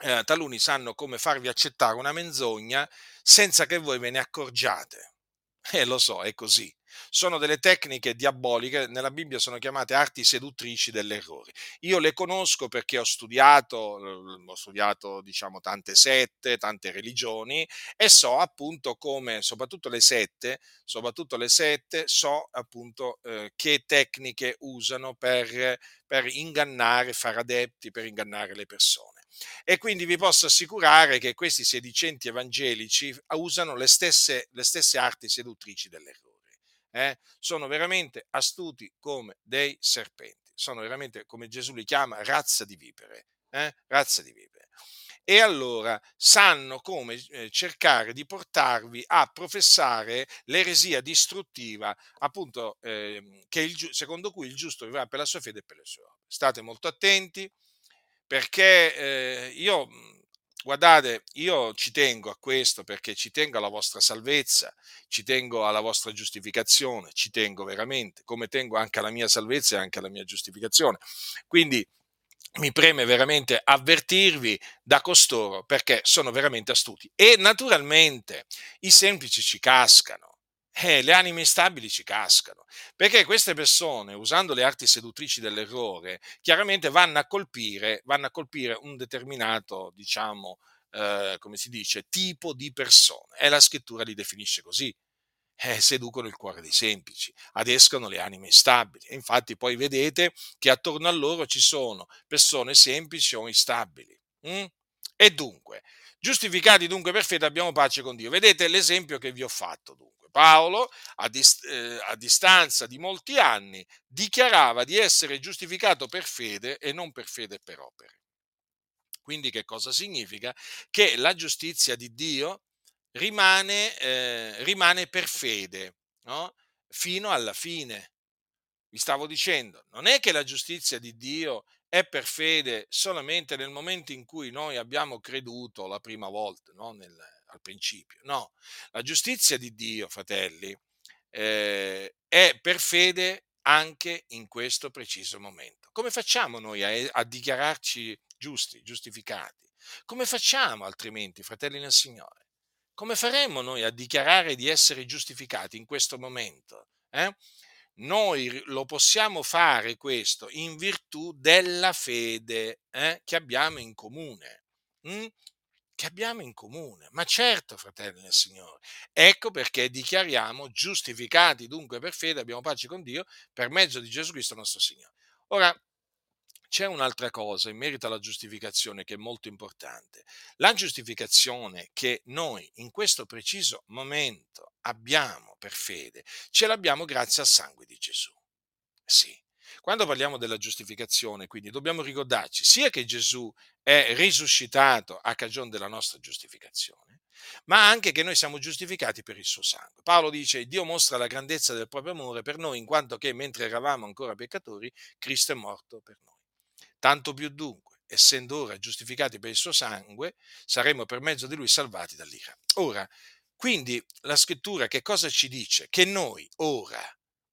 eh, taluni sanno come farvi accettare una menzogna senza che voi ve ne accorgiate. Eh, lo so, è così. Sono delle tecniche diaboliche, nella Bibbia sono chiamate arti seduttrici dell'errore. Io le conosco perché ho studiato, ho studiato diciamo tante sette, tante religioni e so appunto come, soprattutto le sette, soprattutto le sette, so appunto eh, che tecniche usano per, per ingannare, fare adepti, per ingannare le persone. E quindi vi posso assicurare che questi sedicenti evangelici usano le stesse, le stesse arti seduttrici dell'errore. Eh? Sono veramente astuti come dei serpenti, sono veramente, come Gesù li chiama, razza di vipere. Eh? Razza di vipere. E allora sanno come eh, cercare di portarvi a professare l'eresia distruttiva, appunto, eh, il, secondo cui il giusto vivrà per la sua fede e per le sue opere. State molto attenti, perché eh, io, guardate, io ci tengo a questo perché ci tengo alla vostra salvezza, ci tengo alla vostra giustificazione, ci tengo veramente, come tengo anche alla mia salvezza e anche alla mia giustificazione. Quindi mi preme veramente avvertirvi da costoro perché sono veramente astuti e naturalmente i semplici ci cascano eh, le anime instabili ci cascano, perché queste persone, usando le arti seduttrici dell'errore, chiaramente vanno a colpire, vanno a colpire un determinato, diciamo, eh, come si dice, tipo di persone. E la scrittura li definisce così. Eh, seducono il cuore dei semplici, adescano le anime instabili. E infatti poi vedete che attorno a loro ci sono persone semplici o instabili. Mm? E dunque, giustificati dunque per fede abbiamo pace con Dio. Vedete l'esempio che vi ho fatto dunque. Paolo, a, dist- eh, a, distanza di molti anni, dichiarava di essere giustificato per fede e non per fede per opere. Quindi che cosa significa? Che la giustizia di Dio rimane, eh, rimane per fede no? fino alla fine. Vi stavo dicendo, non è che la giustizia di Dio è per fede solamente nel momento in cui noi abbiamo creduto la prima volta, no? nel, al principio. No, la giustizia di Dio, fratelli, eh, è per fede anche in questo preciso momento. Come facciamo noi a, a dichiararci giusti, giustificati? Come facciamo altrimenti, fratelli nel Signore? Come faremmo noi a dichiarare di essere giustificati in questo momento? Eh? Noi lo possiamo fare questo in virtù della fede eh, che abbiamo in comune. Mm? Che abbiamo in comune. Ma certo, fratelli del Signore. Ecco perché dichiariamo giustificati dunque per fede, abbiamo pace con Dio per mezzo di Gesù Cristo nostro Signore. Ora, c'è un'altra cosa in merito alla giustificazione che è molto importante. La giustificazione che noi in questo preciso momento abbiamo per fede, ce l'abbiamo grazie al sangue di Gesù. Sì, Quando parliamo della giustificazione, quindi dobbiamo ricordarci sia che Gesù è risuscitato a cagione della nostra giustificazione, ma anche che noi siamo giustificati per il suo sangue. Paolo dice, Dio mostra la grandezza del proprio amore per noi, in quanto che mentre eravamo ancora peccatori, Cristo è morto per noi. Tanto più dunque, essendo ora giustificati per il suo sangue, saremo per mezzo di lui salvati dall'ira. Ora, quindi la scrittura che cosa ci dice? Che noi ora,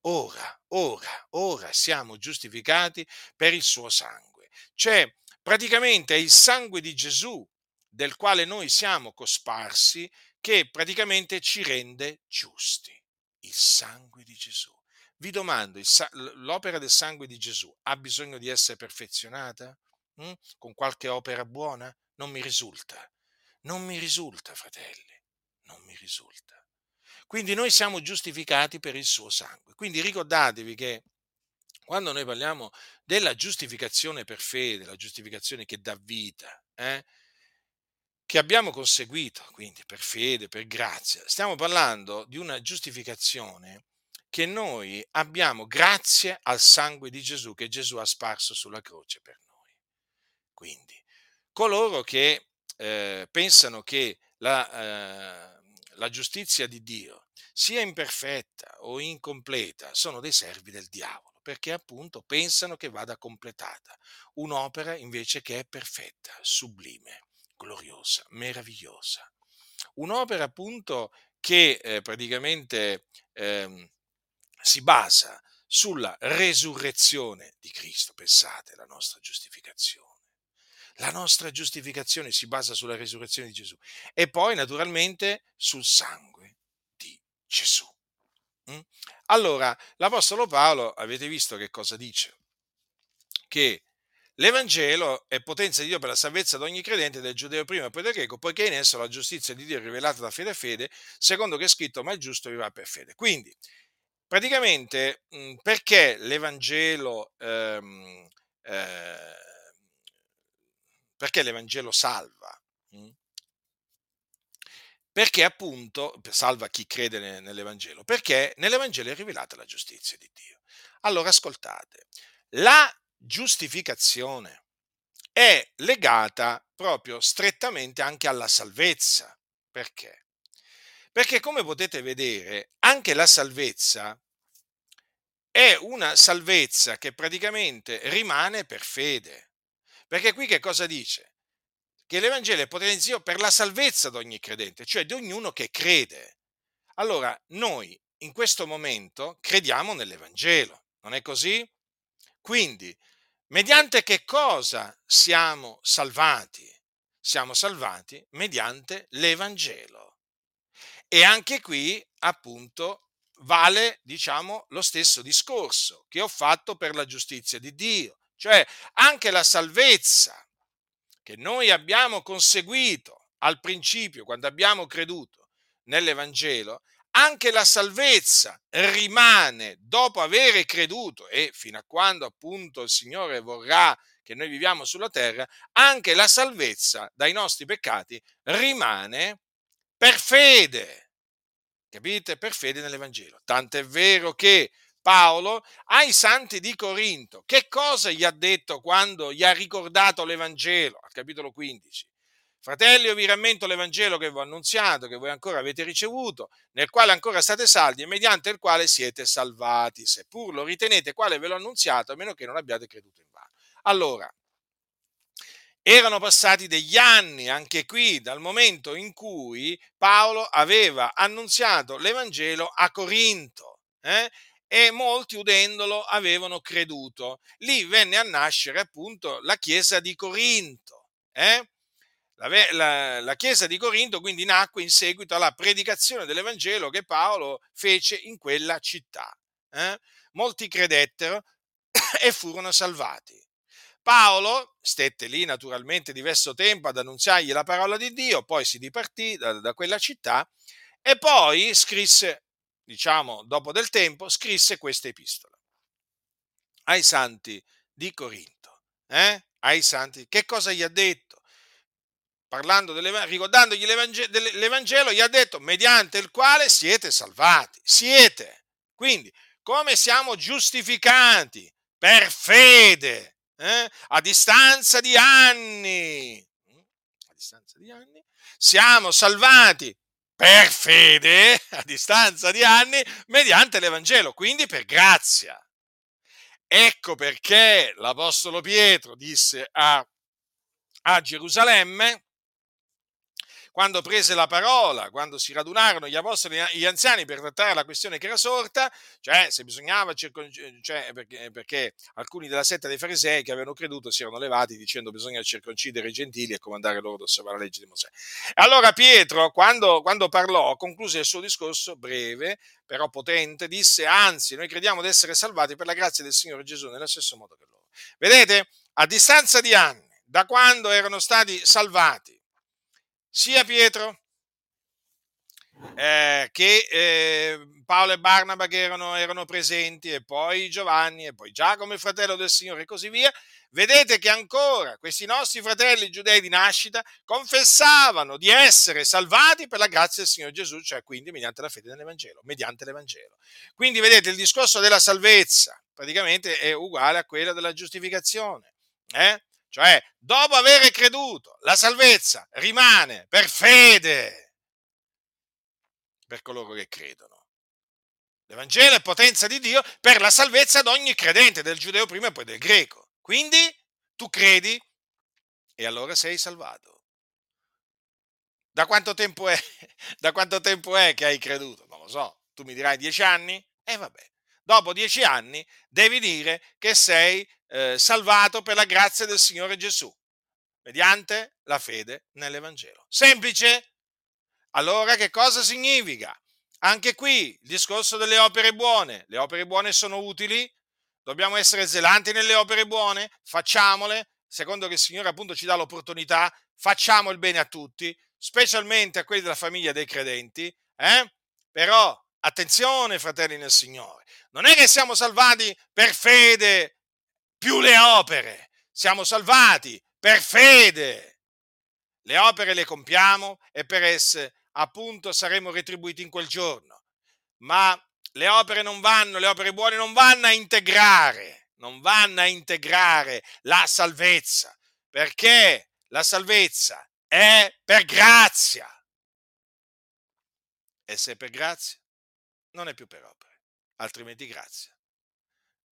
ora, ora, ora siamo giustificati per il suo sangue. Cioè, praticamente è il sangue di Gesù del quale noi siamo cosparsi che praticamente ci rende giusti. Il sangue di Gesù. Vi domando, l'opera del sangue di Gesù ha bisogno di essere perfezionata? Mm? Con qualche opera buona? Non mi risulta. Non mi risulta, fratelli. Non mi risulta. Quindi noi siamo giustificati per il suo sangue. Quindi ricordatevi che quando noi parliamo della giustificazione per fede, la giustificazione che dà vita, eh, che abbiamo conseguito, quindi per fede, per grazia, stiamo parlando di una giustificazione che noi abbiamo grazie al sangue di Gesù che Gesù ha sparso sulla croce per noi. Quindi, coloro che eh, pensano che la, eh, la giustizia di Dio sia imperfetta o incompleta sono dei servi del diavolo, perché appunto pensano che vada completata un'opera invece che è perfetta, sublime, gloriosa, meravigliosa. Un'opera appunto che eh, praticamente eh, si basa sulla resurrezione di Cristo, pensate, la nostra giustificazione. La nostra giustificazione si basa sulla resurrezione di Gesù e poi naturalmente sul sangue di Gesù. Mm? Allora, l'Apostolo Paolo, avete visto che cosa dice? Che L'Evangelo è potenza di Dio per la salvezza di ogni credente, del giudeo prima e poi del greco, poiché in esso la giustizia di Dio è rivelata da fede a fede, secondo che è scritto, ma il giusto vivrà per fede. Quindi, praticamente, mh, perché l'Evangelo, ehm, eh, perché l'Evangelo salva? Mh? Perché appunto salva chi crede nell'Evangelo? Perché nell'Evangelo è rivelata la giustizia di Dio. Allora ascoltate, la giustificazione è legata proprio strettamente anche alla salvezza. Perché? Perché come potete vedere, anche la salvezza è una salvezza che praticamente rimane per fede. Perché qui che cosa dice? Che l'Evangelo è potenziato per la salvezza di ogni credente, cioè di ognuno che crede. Allora, noi in questo momento crediamo nell'Evangelo, non è così? Quindi, mediante che cosa siamo salvati? Siamo salvati mediante l'Evangelo. E anche qui, appunto, vale, diciamo, lo stesso discorso che ho fatto per la giustizia di Dio, cioè anche la salvezza che noi abbiamo conseguito al principio, quando abbiamo creduto nell'Evangelo, anche la salvezza rimane dopo aver creduto e fino a quando appunto il Signore vorrà che noi viviamo sulla terra, anche la salvezza dai nostri peccati rimane per fede. Capite? Per fede nell'Evangelo. Tant'è vero che Paolo ai santi di Corinto, che cosa gli ha detto quando gli ha ricordato l'Evangelo? Al capitolo 15. Fratelli, io vi rammento l'Evangelo che vi ho annunziato, che voi ancora avete ricevuto, nel quale ancora state saldi e mediante il quale siete salvati, seppur lo ritenete quale ve l'ho annunziato, a meno che non abbiate creduto in vano. Allora, erano passati degli anni anche qui dal momento in cui Paolo aveva annunziato l'Evangelo a Corinto eh? E molti udendolo avevano creduto. Lì venne a nascere appunto la chiesa di Corinto. Eh? La, la, la, chiesa di Corinto quindi nacque in seguito alla predicazione dell'Evangelo che Paolo fece in quella città. Eh? Molti credettero e furono salvati. Paolo stette lì naturalmente diverso tempo ad annunziargli la parola di Dio, poi si dipartì da, da quella città e poi scrisse, diciamo dopo del tempo, scrisse questa epistola ai santi di Corinto. Eh? Ai santi, che cosa gli ha detto? parlando ricordandogli l'Evangelo, l'Evangelo, gli ha detto mediante il quale siete salvati. Siete. Quindi, come siamo giustificati? per fede, eh? a distanza di anni, a distanza di anni, siamo salvati per fede, a distanza di anni, mediante l'Evangelo, quindi per grazia. Ecco perché l'Apostolo Pietro disse a, a Gerusalemme, quando prese la parola, quando si radunarono gli apostoli e gli anziani per trattare la questione che era sorta, cioè se bisognava cioè perché, perché, alcuni della setta dei farisei che avevano creduto si erano levati dicendo bisogna circoncidere i gentili e comandare loro ad osservare la legge di Mosè. Allora Pietro, quando, quando parlò, concluse il suo discorso breve, però potente, disse, anzi, noi crediamo di essere salvati per la grazia del Signore Gesù nello stesso modo che loro. Vedete, a distanza di anni, da quando erano stati salvati, sia Pietro eh, che eh, Paolo e Barnaba che erano, erano, presenti e poi Giovanni e poi Giacomo il fratello del Signore e così via, vedete che ancora questi nostri fratelli giudei di nascita confessavano di essere salvati per la grazia del Signore Gesù, cioè quindi mediante la fede nell'Evangelo, mediante l'Evangelo. Quindi vedete il discorso della salvezza praticamente è uguale a quello della giustificazione. Eh? Cioè, dopo aver creduto, la salvezza rimane per fede per coloro che credono. L'Evangelo è potenza di Dio per la salvezza di ogni credente, del giudeo prima e poi del greco. Quindi tu credi e allora sei salvato. Da quanto tempo è, da quanto tempo è che hai creduto? Non lo so. Tu mi dirai dieci anni? E eh, vabbè. Dopo dieci anni devi dire che sei eh, salvato per la grazia del Signore Gesù, mediante la fede nell'Evangelo. Semplice? Allora che cosa significa? Anche qui il discorso delle opere buone. Le opere buone sono utili? Dobbiamo essere zelanti nelle opere buone? Facciamole, secondo che il Signore appunto ci dà l'opportunità, facciamo il bene a tutti, specialmente a quelli della famiglia dei credenti, eh? Però attenzione, fratelli nel Signore, non è che siamo salvati per fede più le opere. Siamo salvati per fede. Le opere le compiamo e per esse appunto saremo retribuiti in quel giorno. Ma le opere non vanno, le opere buone non vanno a integrare, non vanno a integrare la salvezza, perché la salvezza è per grazia. E se è per grazia, non è più per opere, altrimenti grazia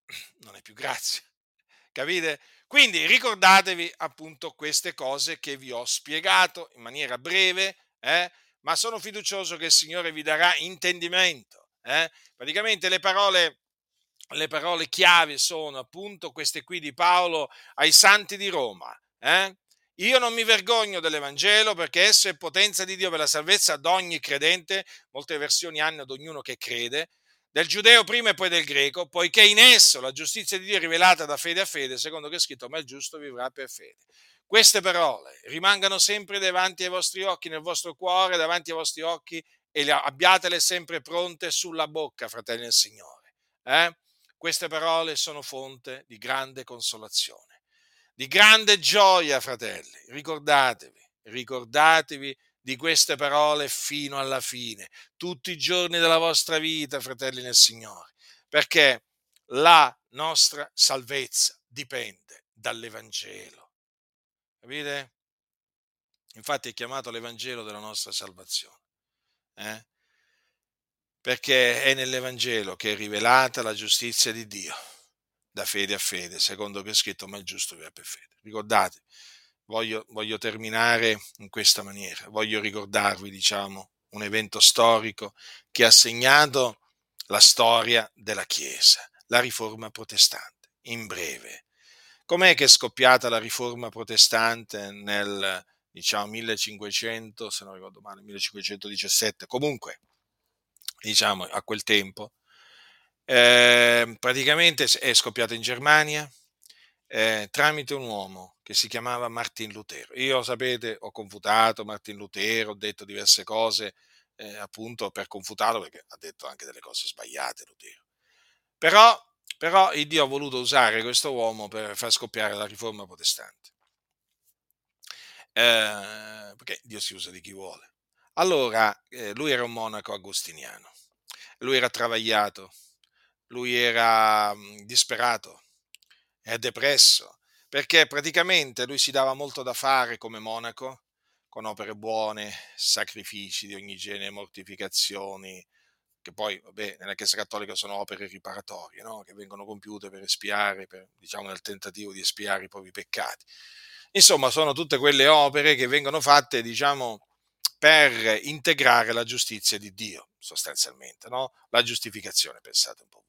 non è più grazia. Capite? Quindi ricordatevi appunto queste cose che vi ho spiegato in maniera breve, eh? ma sono fiducioso che il Signore vi darà intendimento. Eh? Praticamente le parole, le parole chiave sono appunto queste qui di Paolo ai santi di Roma. Eh? Io non mi vergogno dell'Evangelo perché esso è potenza di Dio per la salvezza ad ogni credente, molte versioni hanno ad ognuno che crede, del giudeo prima e poi del greco, poiché in esso la giustizia di Dio è rivelata da fede a fede, secondo che è scritto, ma il giusto vivrà per fede. Queste parole rimangano sempre davanti ai vostri occhi, nel vostro cuore, davanti ai vostri occhi e abbiatele sempre pronte sulla bocca, fratelli del Signore. Eh? Queste parole sono fonte di grande consolazione, di grande gioia, fratelli. Ricordatevi, ricordatevi di queste parole fino alla fine, tutti i giorni della vostra vita, fratelli nel Signore, perché la nostra salvezza dipende dall'Evangelo. Capite? Infatti è chiamato l'Evangelo della nostra salvazione. Eh? Perché è nell'Evangelo che è rivelata la giustizia di Dio, da fede a fede, secondo che è scritto, ma il giusto vive per fede. Ricordatevi, voglio, voglio terminare in questa maniera, voglio ricordarvi, diciamo, un evento storico che ha segnato la storia della Chiesa, la riforma protestante. In breve, com'è che è scoppiata la riforma protestante nel diciamo 1500, se non ricordo male, 1517, comunque diciamo a quel tempo, eh, praticamente è scoppiata in Germania, eh, tramite un uomo che si chiamava Martin Lutero. Io, sapete, ho confutato Martin Lutero, ho detto diverse cose eh, appunto per confutarlo perché ha detto anche delle cose sbagliate Lutero. Però, però il Dio ha voluto usare questo uomo per far scoppiare la riforma protestante. Eh, perché Dio si usa di chi vuole. Allora, eh, lui era un monaco agostiniano, lui era travagliato, lui era mh, disperato, è depresso, perché praticamente lui si dava molto da fare come monaco, con opere buone, sacrifici di ogni genere, mortificazioni, che poi vabbè, nella Chiesa Cattolica sono opere riparatorie, no? che vengono compiute per espiare, per, diciamo nel tentativo di espiare i propri peccati. Insomma, sono tutte quelle opere che vengono fatte, diciamo, per integrare la giustizia di Dio, sostanzialmente, no? La giustificazione, pensate un po'.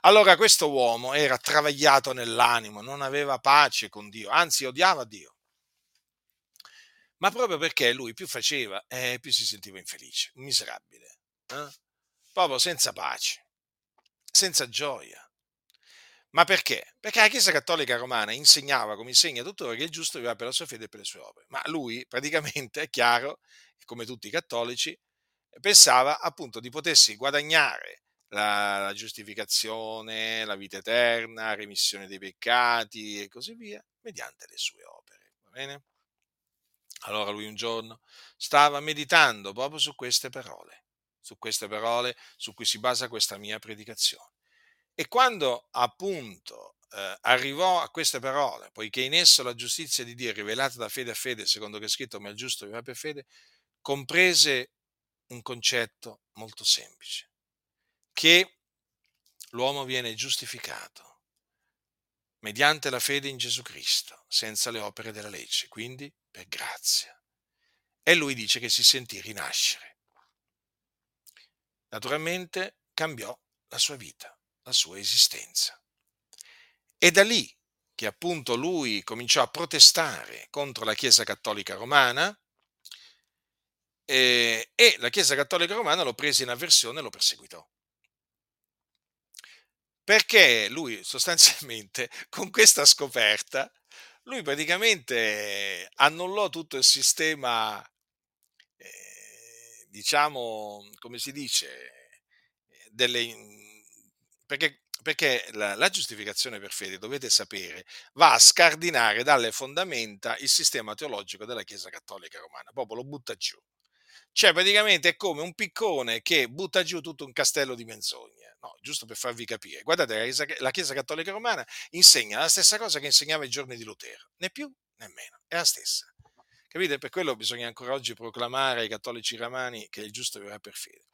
Allora questo uomo era travagliato nell'animo, non aveva pace con Dio, anzi odiava Dio. Ma proprio perché lui più faceva, eh, più si sentiva infelice, miserabile, eh? proprio senza pace, senza gioia. Ma perché? Perché la Chiesa Cattolica Romana insegnava, come insegna tuttora, che il giusto vivrà per la sua fede e per le sue opere. Ma lui, praticamente, è chiaro, come tutti i cattolici, pensava appunto di potersi guadagnare la, la giustificazione, la vita eterna, la remissione dei peccati e così via, mediante le sue opere. Va bene? Allora lui un giorno stava meditando proprio su queste parole, su queste parole su cui si basa questa mia predicazione. E quando appunto eh, arrivò a queste parole, poiché in esso la giustizia di Dio è rivelata da fede a fede, secondo che è scritto, ma il giusto vivrà per fede, comprese un concetto molto semplice, che l'uomo viene giustificato mediante la fede in Gesù Cristo, senza le opere della legge, quindi per grazia. E lui dice che si sentì rinascere. Naturalmente cambiò la sua vita la sua esistenza. E da lì che appunto lui cominciò a protestare contro la Chiesa Cattolica Romana eh, e la Chiesa Cattolica Romana lo prese in avversione e lo perseguitò. Perché lui sostanzialmente con questa scoperta, lui praticamente annullò tutto il sistema, eh, diciamo, come si dice, delle perché, perché la, la, giustificazione per fede, dovete sapere, va a scardinare dalle fondamenta il sistema teologico della Chiesa Cattolica Romana, proprio lo butta giù. Cioè, praticamente è come un piccone che butta giù tutto un castello di menzogne. No, giusto per farvi capire. Guardate, la Chiesa, Cattolica Romana insegna la stessa cosa che insegnava i giorni di Lutero, né più né meno, è la stessa. Capite? Per quello bisogna ancora oggi proclamare ai cattolici romani che il giusto verrà per fede.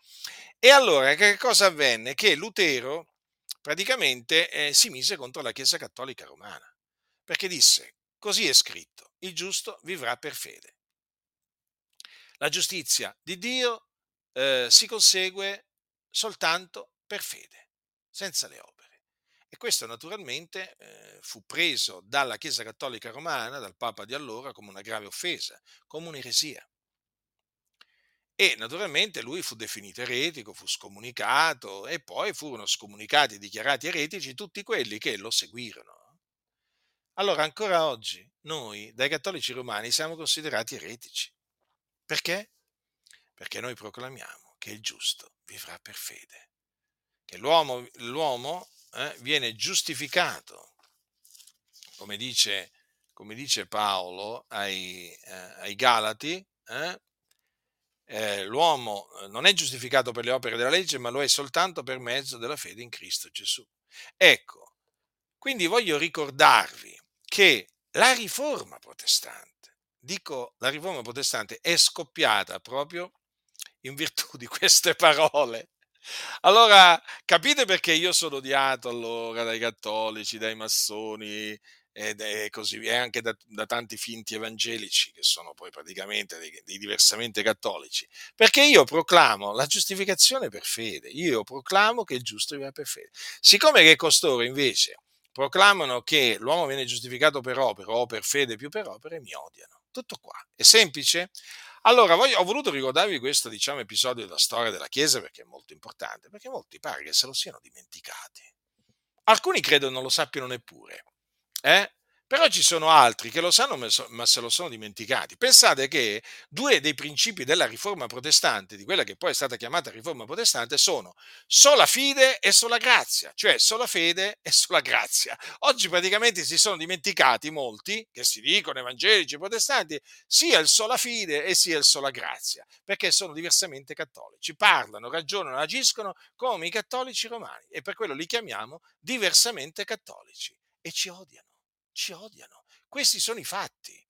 E allora che cosa avvenne? Che Lutero praticamente eh, si mise contro la Chiesa Cattolica Romana, perché disse, così è scritto, il giusto vivrà per fede. La giustizia di Dio eh, si consegue soltanto per fede, senza le opere. E questo naturalmente eh, fu preso dalla Chiesa Cattolica Romana, dal Papa di allora, come una grave offesa, come un'eresia. E naturalmente lui fu definito eretico, fu scomunicato e poi furono scomunicati e dichiarati eretici tutti quelli che lo seguirono. Allora ancora oggi noi dai cattolici romani siamo considerati eretici. Perché? Perché noi proclamiamo che il giusto vivrà per fede, che l'uomo, l'uomo eh, viene giustificato, come dice, come dice Paolo ai, eh, ai Galati, eh, eh, l'uomo eh, non è giustificato per le opere della legge, ma lo è soltanto per mezzo della fede in Cristo Gesù. Ecco, quindi voglio ricordarvi che la riforma protestante, dico la riforma protestante, è scoppiata proprio in virtù di queste parole. Allora, capite perché io sono odiato allora dai cattolici, dai massoni, è così via, anche da, da, tanti finti evangelici che sono poi praticamente dei, dei, diversamente cattolici, perché io proclamo la giustificazione per fede, io proclamo che il giusto vive per fede. Siccome che costoro invece proclamano che l'uomo viene giustificato per opere o per fede più per opere, mi odiano. Tutto qua. È semplice? Allora, voglio, ho voluto ricordarvi questo diciamo, episodio della storia della Chiesa perché è molto importante, perché molti pare che se lo siano dimenticati. Alcuni credo non lo sappiano neppure. Eh? Però ci sono altri che lo sanno ma se lo sono dimenticati. Pensate che due dei principi della riforma protestante, di quella che poi è stata chiamata riforma protestante, sono sola fide e sola grazia, cioè sola fede e sola grazia. Oggi praticamente si sono dimenticati molti, che si dicono evangelici protestanti, sia il sola fide e sia il sola grazia, perché sono diversamente cattolici. Parlano, ragionano, agiscono come i cattolici romani e per quello li chiamiamo diversamente cattolici e ci odiano, ci odiano. Questi sono i fatti,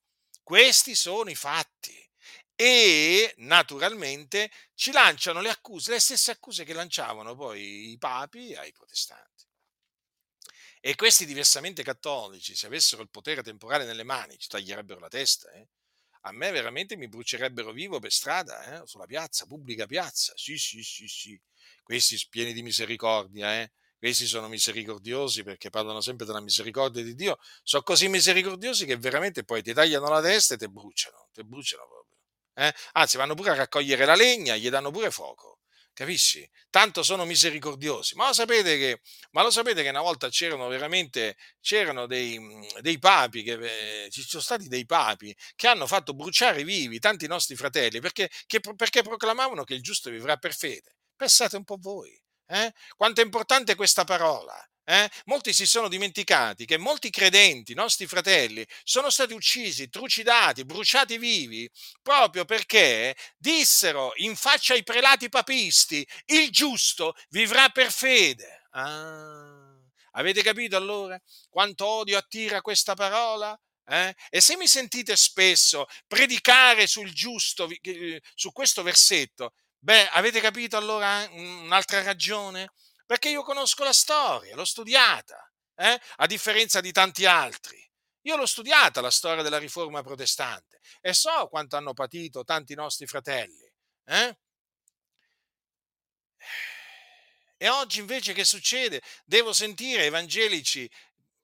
questi sono i fatti. E naturalmente ci lanciano le accuse, le stesse accuse che lanciavano poi i papi ai protestanti. E questi diversamente cattolici, se avessero il potere temporale nelle mani, ci taglierebbero la testa. Eh? A me veramente mi brucierebbero vivo per strada, eh? sulla piazza, pubblica piazza. Sì, sì, sì, sì. Questi pieni di misericordia, eh? Questi sono misericordiosi perché parlano sempre della misericordia di Dio. Sono così misericordiosi che veramente poi ti tagliano la testa e ti bruciano, ti bruciano proprio. Eh? Anzi, vanno pure a raccogliere la legna, gli danno pure fuoco capisci? Tanto sono misericordiosi. Ma lo sapete che, lo sapete che una volta c'erano veramente c'erano dei, dei papi, che, eh, ci sono stati dei papi che hanno fatto bruciare vivi tanti nostri fratelli perché, che, perché proclamavano che il giusto vivrà per fede. Pensate un po' voi. Eh? Quanto è importante questa parola. Eh? Molti si sono dimenticati che molti credenti, nostri fratelli, sono stati uccisi, trucidati, bruciati vivi, proprio perché dissero in faccia ai prelati papisti, il giusto vivrà per fede. Ah, avete capito allora quanto odio attira questa parola? Eh? E se mi sentite spesso predicare sul giusto, su questo versetto, beh, avete capito allora un'altra ragione? perché io conosco la storia, l'ho studiata, eh? a differenza di tanti altri. Io l'ho studiata la storia della riforma protestante e so quanto hanno patito tanti nostri fratelli. Eh? E oggi invece che succede? Devo sentire evangelici,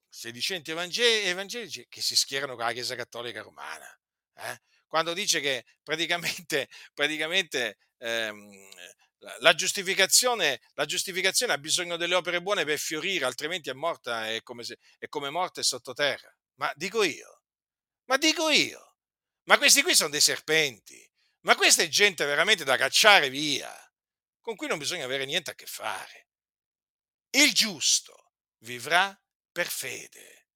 sedicenti evangelici, che si schierano con la Chiesa Cattolica Romana. Eh? Quando dice che praticamente, praticamente ehm, la giustificazione, la giustificazione, ha bisogno delle opere buone per fiorire, altrimenti è morta, è come, se, è come morta e sottoterra. Ma dico io, ma dico io, ma questi qui sono dei serpenti, ma questa è gente veramente da cacciare via, con cui non bisogna avere niente a che fare. Il giusto vivrà per fede.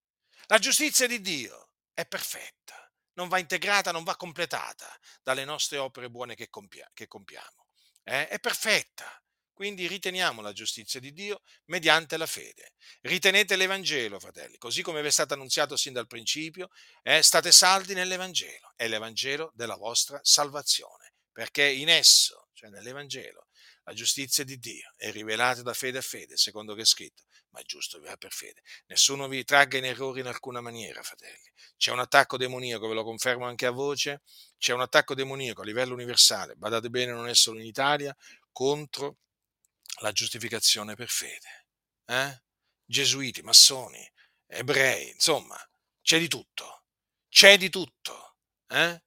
La giustizia di Dio è perfetta, non va integrata, non va completata dalle nostre opere buone che, compia- che compiamo eh, è perfetta. Quindi riteniamo la giustizia di Dio mediante la fede. Ritenete l'Evangelo, fratelli, così come vi è stato annunziato sin dal principio, eh, state saldi nell'Evangelo, è l'Evangelo della vostra salvazione, perché in esso, cioè nell'Evangelo, la giustizia di Dio è rivelata da fede a fede, secondo che è scritto, ma è giusto vivrà per fede. Nessuno vi tragga in errore in alcuna maniera, fratelli. C'è un attacco demoniaco, ve lo confermo anche a voce, c'è un attacco demoniaco a livello universale, badate bene, non è solo in Italia, contro la giustificazione per fede. Eh? Gesuiti, massoni, ebrei, insomma, c'è di tutto, c'è di tutto. Eh?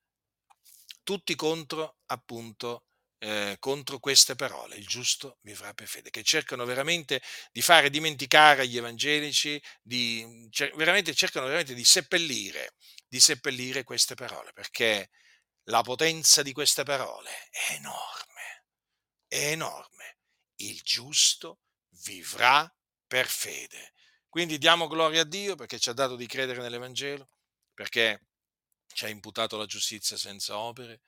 Tutti contro, appunto, eh, contro queste parole, il giusto vivrà per fede, che cercano veramente di fare dimenticare agli evangelici, di, cer- veramente, cercano veramente di seppellire, di seppellire queste parole, perché la potenza di queste parole è enorme, è enorme. Il giusto vivrà per fede. Quindi diamo gloria a Dio perché ci ha dato di credere nell'Evangelo, perché ci ha imputato la giustizia senza opere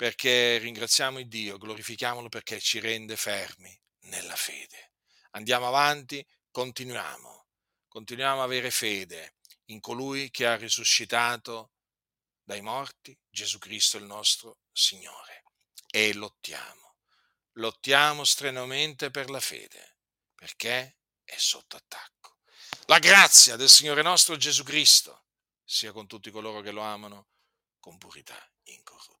perché ringraziamo il Dio, glorifichiamolo perché ci rende fermi nella fede. Andiamo avanti, continuiamo, continuiamo a avere fede in colui che ha risuscitato dai morti, Gesù Cristo il nostro Signore. E lottiamo, lottiamo strenuamente per la fede, perché è sotto attacco. La grazia del Signore nostro Gesù Cristo sia con tutti coloro che lo amano con purità incorrotta.